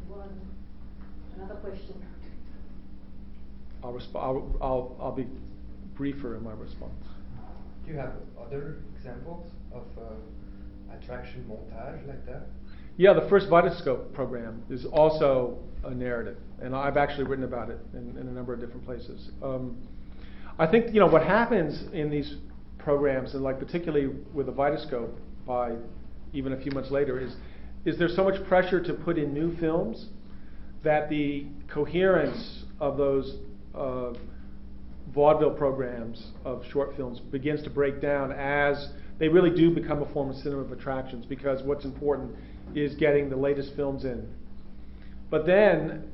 One, another question. I'll, resp- I'll, I'll, I'll be briefer in my response. Do you have other examples of uh, attraction montage like that? Yeah, the first Vitascope program is also a narrative, and I've actually written about it in, in a number of different places. Um, I think you know what happens in these programs, and like particularly with the Vitascope, by even a few months later, is is there's so much pressure to put in new films that the coherence of those uh, vaudeville programs of short films begins to break down as they really do become a form of cinema of attractions because what's important is getting the latest films in. But then,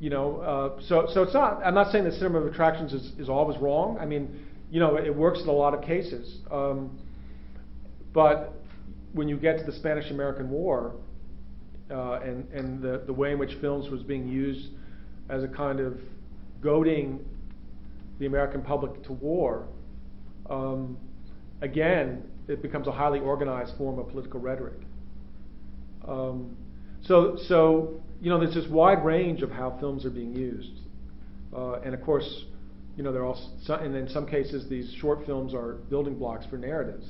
you know, uh, so so it's not. I'm not saying that cinema of attractions is, is always wrong. I mean, you know, it works in a lot of cases. Um, but when you get to the Spanish-American War uh, and and the the way in which films was being used as a kind of goading the American public to war, um, again, it becomes a highly organized form of political rhetoric. Um, so, so you know, there's this wide range of how films are being used, uh, and of course, you know, also, some, and in some cases, these short films are building blocks for narratives.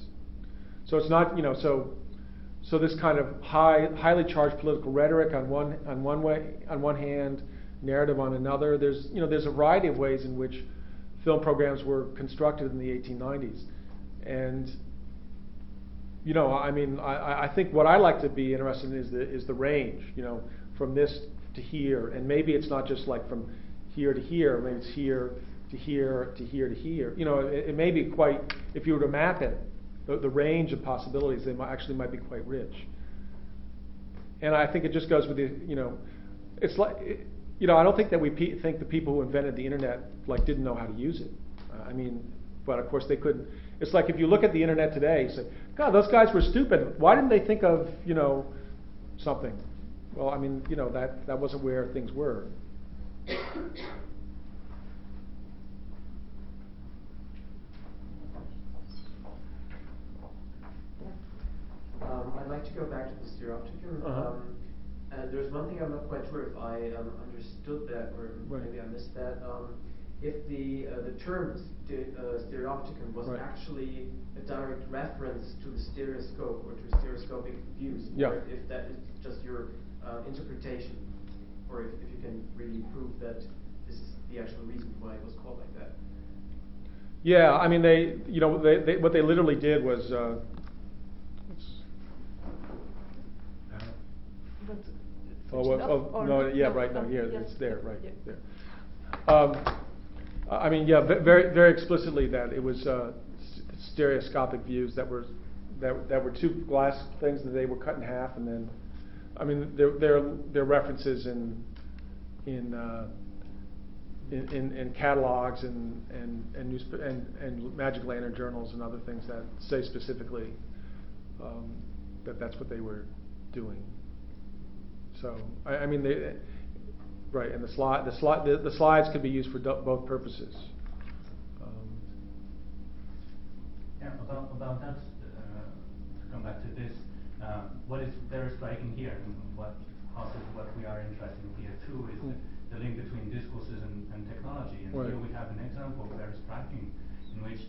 So it's not, you know, so so this kind of high, highly charged political rhetoric on one on one way on one hand, narrative on another. There's you know there's a variety of ways in which film programs were constructed in the 1890s, and you know I mean I, I think what I like to be interested in is the is the range. You know from this to here, and maybe it's not just like from here to here. Maybe it's here to here to here to here. You know it, it may be quite if you were to map it the, the range of possibilities, they might, actually might be quite rich. And I think it just goes with the, you know, it's like, it, you know, I don't think that we pe- think the people who invented the internet like didn't know how to use it. Uh, I mean, but of course they couldn't. It's like if you look at the internet today, you say, God, those guys were stupid. Why didn't they think of, you know, something? Well, I mean, you know, that that wasn't where things were. Um, I'd like to go back to the stereopticon. Uh-huh. Um, and there's one thing I'm not quite sure if I um, understood that, or Right. maybe I missed that. Um, if the uh, the term uh, stereopticon was Right. actually a direct reference to the stereoscope or to stereoscopic views, Yeah. or if that is just your uh, interpretation. or if, if you can really prove that this is the actual reason why it was called like that. Yeah, I mean, they, you know, they, they, what they literally did was, uh, it's- But oh, well, oh, or no, yeah, right, no, here, yes, it's there, right, yeah. there. Um, I I mean, yeah, very, very explicitly that it was, uh, stereoscopic views that were, that, that were two glass things that they were cut in half and then, I mean, there, there, there are references in, in, uh, in, in, in catalogs and, and, and news, and, and Magic Lantern journals and other things that say specifically, um, that that's what they were doing. So, I, I mean, they, right, and the slide, the slide, the, the slides could be used for do- both purposes. Um, Yeah, about, about that, uh, to come back to this, uh, what is very striking here, and what, also what we are interested in here too, is the, the link between discourses and, and technology. And Right. here we have an example very striking, in which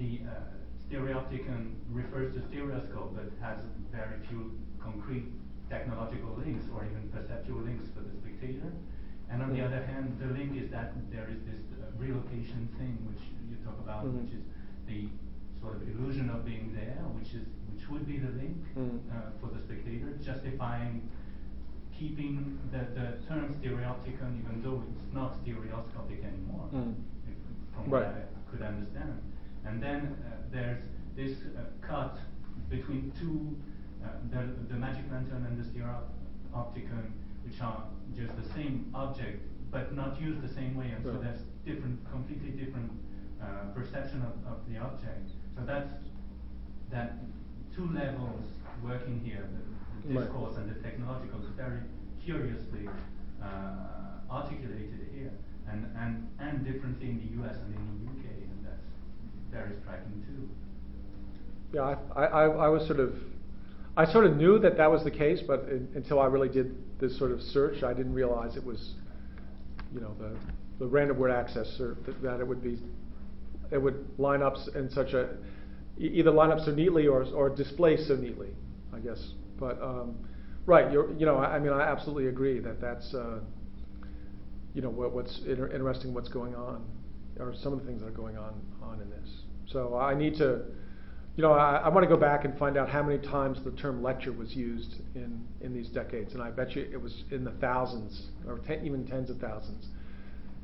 the uh, stereopticon refers to stereoscope, but has very few concrete technological links or even perceptual links for the spectator. And on the Mm. other hand, the link is that there is this uh, relocation thing which you talk about, Mhm. which is the sort of illusion of being there, which is which would be the link Mhm. uh, for the spectator, justifying keeping the, the term stereopticon, even though it's not stereoscopic anymore, Mm. if, from Right. what I could understand. And then uh, there's this uh, cut between two, uh, the, the magic lantern and the stereopticon, which are just the same object, but not used the same way, and so Right. there's different, completely different uh, perception of, of the object. So that's that two levels working here, the, the Right. discourse and the technological, is very curiously uh, articulated here, and, and, and differently in the US and in the UK, and that's very striking too. Yeah, I, I, I was sort of, I sort of knew that that was the case, but until I really did this sort of search, I didn't realize it was, you know, the, the random word access, or that, that it would be, it would line up in such a, either line up so neatly or, or display so neatly, I guess. But, um, right, you're, you know, I, I mean, I absolutely agree that that's, uh, you know, what, what's inter- interesting, what's going on, or some of the things that are going on, on in this. So I need to, you know, I, I want to go back and find out how many times the term lecture was used in, in these decades, and I bet you it was in the thousands, or ten, even tens of thousands.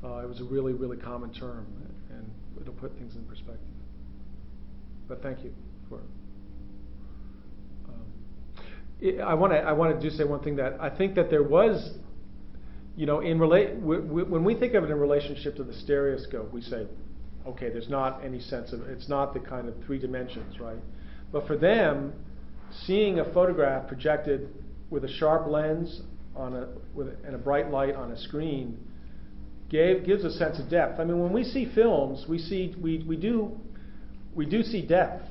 Uh, it was a really, really common term, and it'll put things in perspective. But thank you for. Um, I want to, I want to just say one thing that I think that there was, you know, in relate w- w- when we think of it in relationship to the stereoscope, we say, okay, there's not any sense of it's not the kind of three dimensions, right? But for them, seeing a photograph projected with a sharp lens on a with and a bright light on a screen gave gives a sense of depth. I mean, when we see films, we see we, we do we do see depth,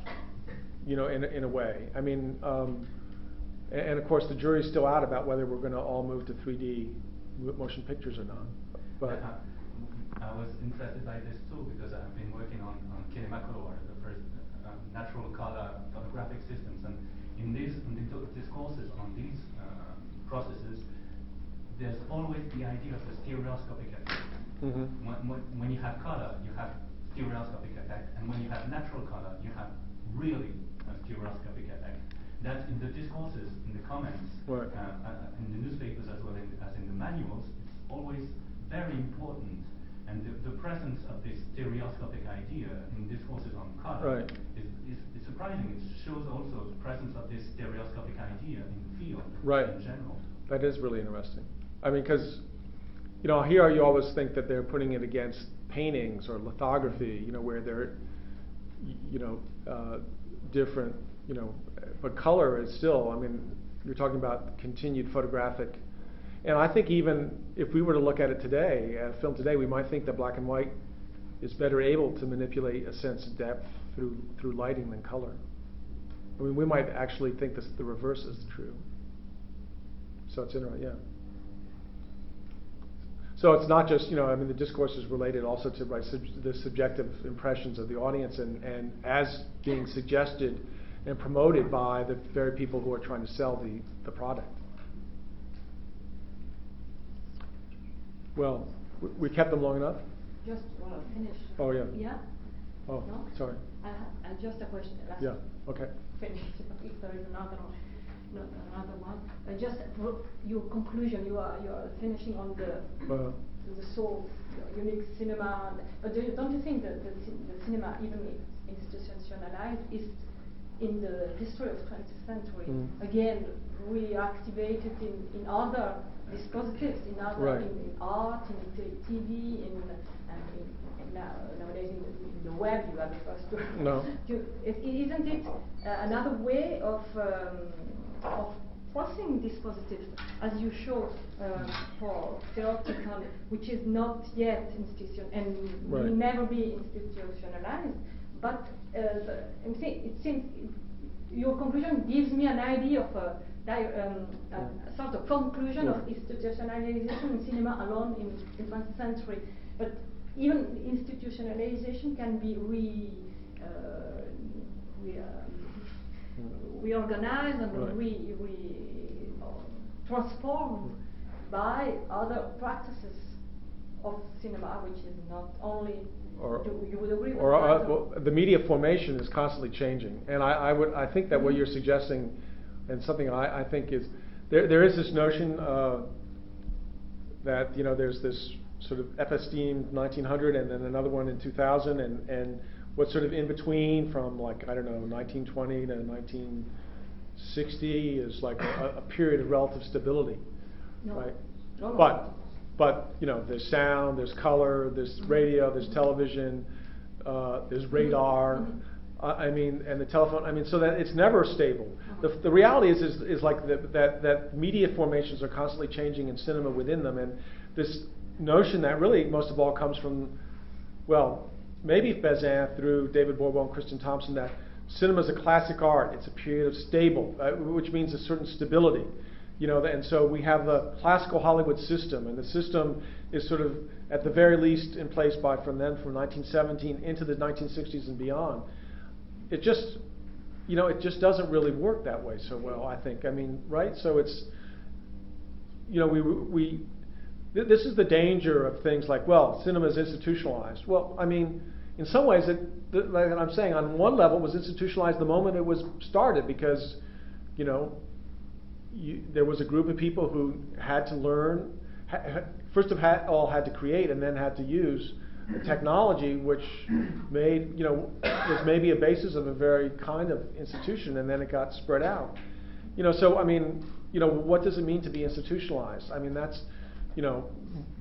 you know, in in a way. I mean, um, and, and of course, the jury's still out about whether we're going to all move to 3D motion pictures or not. But I, was interested by this too because I've been working on, on Kinemacolor, the first uh, natural color photographic systems, and in these in the discourses on these uh, processes, there's always the idea of the stereoscopic effect. Mhm. When, when, when you have color, you have stereoscopic effect, and when you have natural color, you have really a stereoscopic effect. That in the discourses, in the comments, Right. uh, uh, in the newspapers as well in, as in the manuals, it's always very important. And the, the presence of this stereoscopic idea in discourses on color Right. is, is, is surprising. It shows also the presence of this stereoscopic idea in the field Right. in general. That is really interesting. I mean, because, you know, here you always think that they're putting it against paintings or lithography, you know, where they're, you know, uh, different, you know, but color is still, I mean, you're talking about continued photographic. And I think even if we were to look at it today, at film today, we might think that black and white is better able to manipulate a sense of depth through, through lighting than color. I mean, we might actually think this, the reverse is true. So it's interesting, yeah. So it's not just, you know, I mean, the discourse is related also to right, sub- the subjective impressions of the audience and, and as being suggested and promoted by the very people who are trying to sell the, the product. Well, we- we kept them long enough? Just, well, finish. Oh, yeah. Yeah? Oh, No? sorry. I ha- I just a question. last- Yeah, okay. Finish, if there is another one, no, another one. Uh, just your conclusion, you are, you are finishing on the, Uh, the soul, the unique cinema. But do you, don't you think that the, the cinema, even if institutionalized, is in the history of 20th century, Mm. again, reactivated in, in other dispositives, in other, Right. in, art, in TV, in, and in, in now, nowadays in the, in the web, you are the first to. No. to- is- Isn't it uh, another way of, um, of crossing dispositives, as you show um, for Stereopticon, which is not yet institution and will never be institutionalized, but uh, the, I'm saying, it seems your conclusion gives me an idea of a, di- um, a, sort of conclusion of institutionalization in cinema alone in, in 20th century. But even institutionalization can be re, uh, re, um, reorganized and Right. re, re, uh, transformed by other practices of cinema, which is not only. Or, you would agree with or uh, well, the media formation is constantly changing, and I, I would I think that what you're suggesting, and something I, I think is there there is this notion uh, that you know there's this sort of FS Steam 1900 and then another one in 2000 and and what's sort of in between from like I don't know 1920 to 1960 is like a, a period of relative stability, No. right? No, no. But but you know there's sound, there's color, there's radio, there's television, uh, there's radar. Uh, I mean, and the telephone. I mean, so that it's never stable. The, the reality is, is, is like the, that that media formations are constantly changing in cinema within them, and this notion that really most of all comes from, well, maybe Bazin through David Bordwell and Kristin Thompson that cinema is a classic art. It's a period of stable, uh, which means a certain stability. You know, and so we have the classical Hollywood system, and the system is sort of at the very least in place by from then from 1917 into the 1960s and beyond. It just, you know, it just doesn't really work that way so well. I think. I mean, right? So it's, you know, we we. th- This is the danger of things like, well, cinema is institutionalized. Well, I mean, in some ways, it, like I'm saying, on one level, it was institutionalized the moment it was started because, you know, you, there was a group of people who had to learn, ha, first of all had to create and then had to use a technology which made, you know, was maybe a basis of a very kind of institution and then it got spread out. You know, so I mean, you know, what does it mean to be institutionalized? I mean, that's, you know,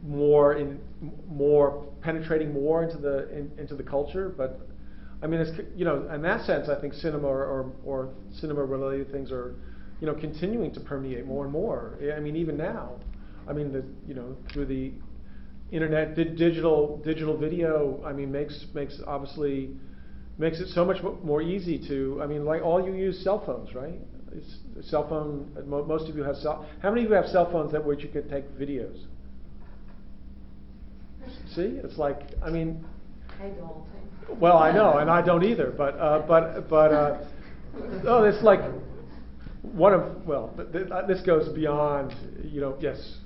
more in, more penetrating more into the in, into the culture, but I mean, it's you know, in that sense, I think cinema or, or, or cinema-related things are, you know, continuing to permeate more and more. I- mean, even now, I mean, the you know, through the internet, di- digital digital video, I mean, makes makes obviously makes it so much more easy to. I mean, like all you use cell phones, right? It's cell phone. mo- Most of you have cell. How many of you have cell phones that which you could take videos? See, it's like I mean, I don't. well, I know, and I don't either. But uh, but but uh, oh, it's like one of well, th- th- uh, this goes beyond. You know, yes.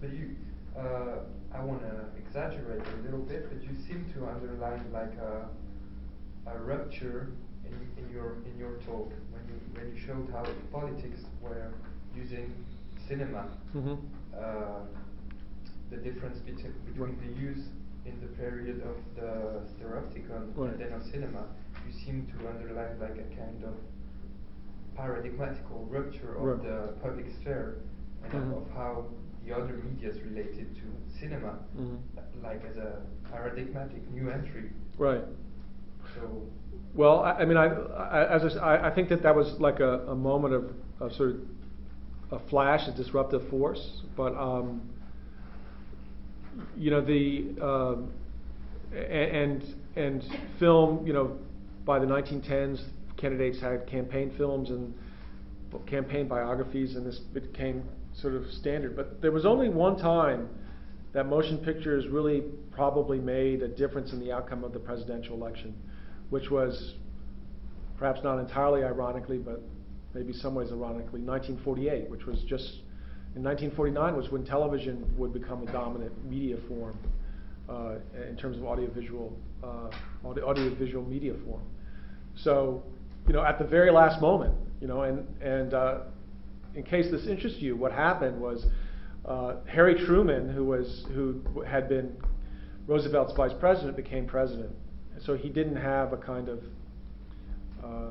But you, uh, I want to exaggerate a little bit, but you seem to underline like a, a rupture in, in your in your talk when you when you showed how politics were using cinema. Mhm. Uh, the difference between between the use in the period of the Stereopticon Right. and then of cinema, you seem to underline like a kind of paradigmatical rupture of Right. the public sphere and of- Mhm. of how the other media is related to cinema, Mhm. like as a paradigmatic new entry. Right. So Well, I, I mean, I, I, as I- I think that that was like a, a moment of, of sort of a flash, a disruptive force. But um, you know, the um, and and film, you know, by the 1910s, candidates had campaign films and campaign biographies, and this became sort of standard. But there was only one time that motion pictures really probably made a difference in the outcome of the presidential election, which was perhaps not entirely ironically, but maybe some ways ironically, 1948, which was just in 1949 was when television would become a dominant media form uh, in terms of audiovisual uh, audio, audiovisual media form. So, you know, at the very last moment, you know, and and uh, in case this interests you, what happened was uh, Harry Truman, who was who had been Roosevelt's vice president, became president. So he didn't have a kind of, uh,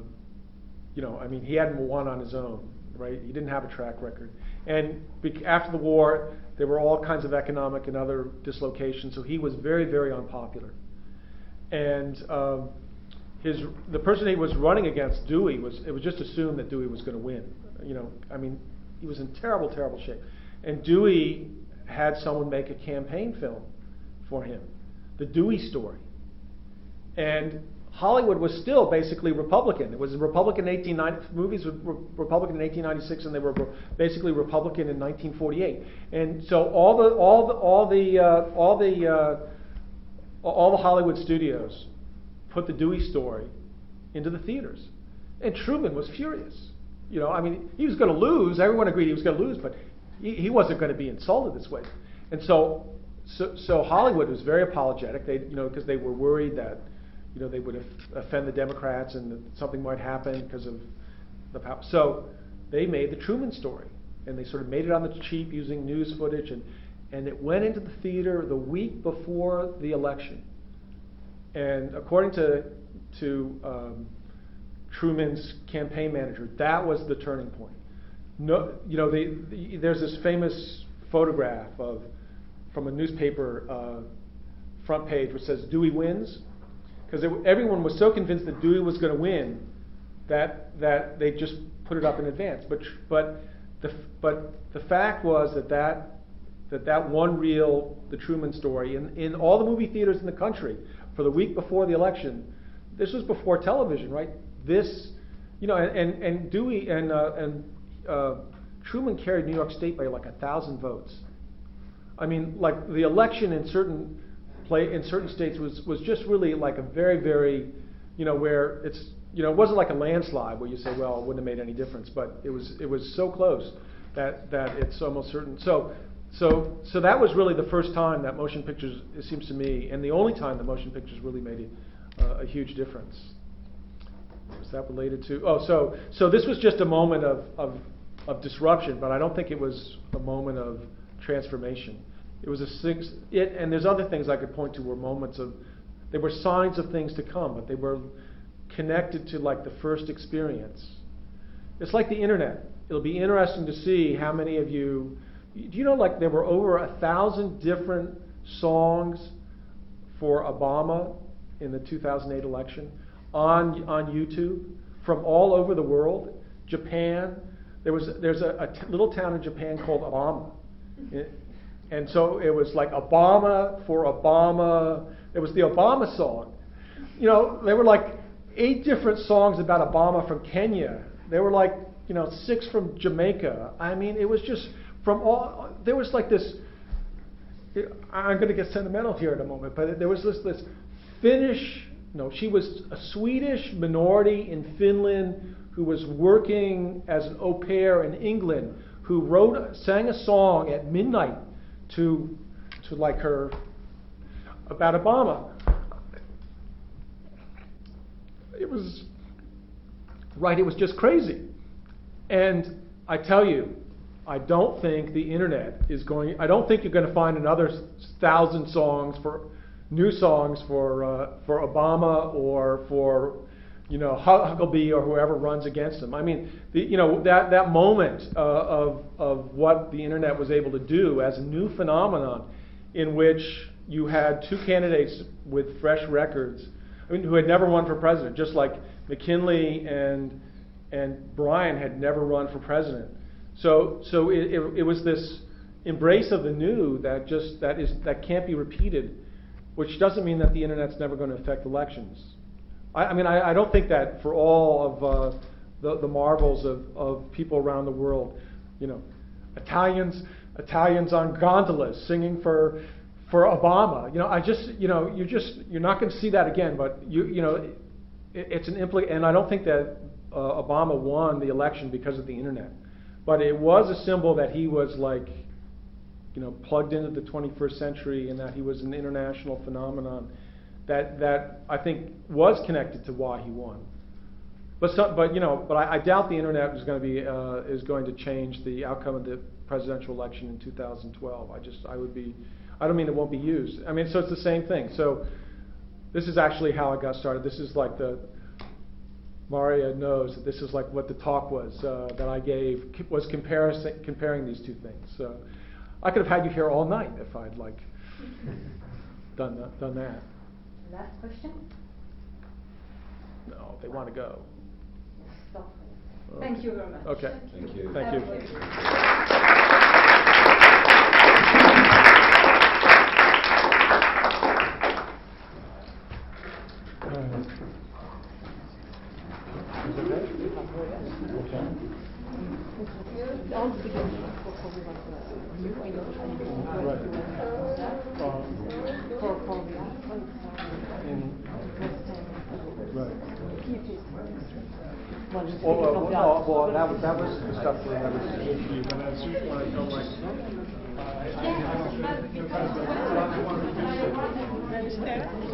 you know, I mean, he hadn't won on his own, right? He didn't have a track record. And after the war, there were all kinds of economic and other dislocations. So he was very, very unpopular. And um, his the person he was running against, Dewey, was it was just assumed that Dewey was going to win. You know, I mean, he was in terrible, terrible shape. And Dewey had someone make a campaign film for him, the Dewey story. And Hollywood was still basically Republican. It was Republican in 1890. Movies were Republican in 1896, and they were basically Republican in 1948. And so all the all the all the uh, all the uh, all the Hollywood studios put the Dewey story into the theaters, and Truman was furious. You know, I mean, he was going to lose. Everyone agreed he was going to lose, but he, he wasn't going to be insulted this way. And so, so, so Hollywood was very apologetic. They, you know, because they were worried that, you know, they would offend the Democrats and that something might happen because of the power. So they made the Truman story, and they sort of made it on the cheap using news footage, and and it went into the theater the week before the election. And according to to um, Truman's campaign manager, that was the turning point. No, you know, they, the, there's this famous photograph of from a newspaper uh, front page which says Dewey wins, because everyone was so convinced that Dewey was going to win that that they just put it up in advance. But but the but the fact was that that that that one reel, the Truman story, in, in all the movie theaters in the country for the week before the election, this was before television, right? This, you know, and and, and Dewey and uh, and uh, Truman carried New York State by like a thousand votes. I mean, like the election in certain play in certain states was was just really like a very very, you know, where it's you know it wasn't like a landslide where you say, well, it wouldn't have made any difference, but it was it was so close that that it's almost certain. So so so that was really the first time that motion pictures, it seems to me, and the only time that motion pictures really made a, uh, a huge difference. Was that related to? Oh, so so this was just a moment of, of of disruption, but I don't think it was a moment of transformation. It was a six. It and there's other things I could point to were moments of. They were signs of things to come, but they were connected to like the first experience. It's like the internet. It'll be interesting to see how many of you. Do you know like there were over a thousand different songs for Obama in the 2008 election on on YouTube from all over the world, Japan. There was there's a, a t- little town in Japan called Obama, and so it was like Obama for Obama. It was the Obama song. You know, there were like eight different songs about Obama from Kenya. There were like you know six from Jamaica. I mean, it was just from all. There was like this. I'm going to get sentimental here in a moment, but there was this this Finnish no, she was a Swedish minority in Finland who was working as an au pair in England, who wrote, sang a song at midnight to, to like her about Obama. It was right. It was just crazy, and I tell you, I don't think the internet is going. I don't think you're going to find another thousand songs for new songs for uh, for Obama or for you know Huckabee or whoever runs against him. I mean, the, you know that that moment uh, of of what the internet was able to do as a new phenomenon, in which you had two candidates with fresh records, I mean, who had never run for president, just like McKinley and and Bryan had never run for president. So so it, it, it was this embrace of the new that just that is that can't be repeated which doesn't mean that the internet's never going to affect elections. I, I mean, I, I, don't think that for all of uh, the, the marvels of, of people around the world, you know, Italians, Italians on gondolas singing for for Obama. You know, I just, you know, you just, you're not going to see that again. But you, you know, it, it's an impli- and I don't think that uh, Obama won the election because of the internet. But it was a symbol that he was like, you know, plugged into the 21st century and that he was an international phenomenon that, that I think was connected to why he won. But some, but you know, but I, I doubt the internet is going to be uh, is going to change the outcome of the presidential election in 2012. I just I would be, I don't mean it won't be used. I mean, so it's the same thing. So this is actually how I got started. This is like the Maria knows that this is like what the talk was uh, that I gave was comparison comparing these two things. So I could have had you here all night if I'd like done that, done that. Last question? No, they want to go. Stop. Thank you very much. Okay. Thank you. Thank Have you. a great day. Well, well, well, well, that was, that was the stuff that was issue, but But I just want to tell my, I, I, I don't, because,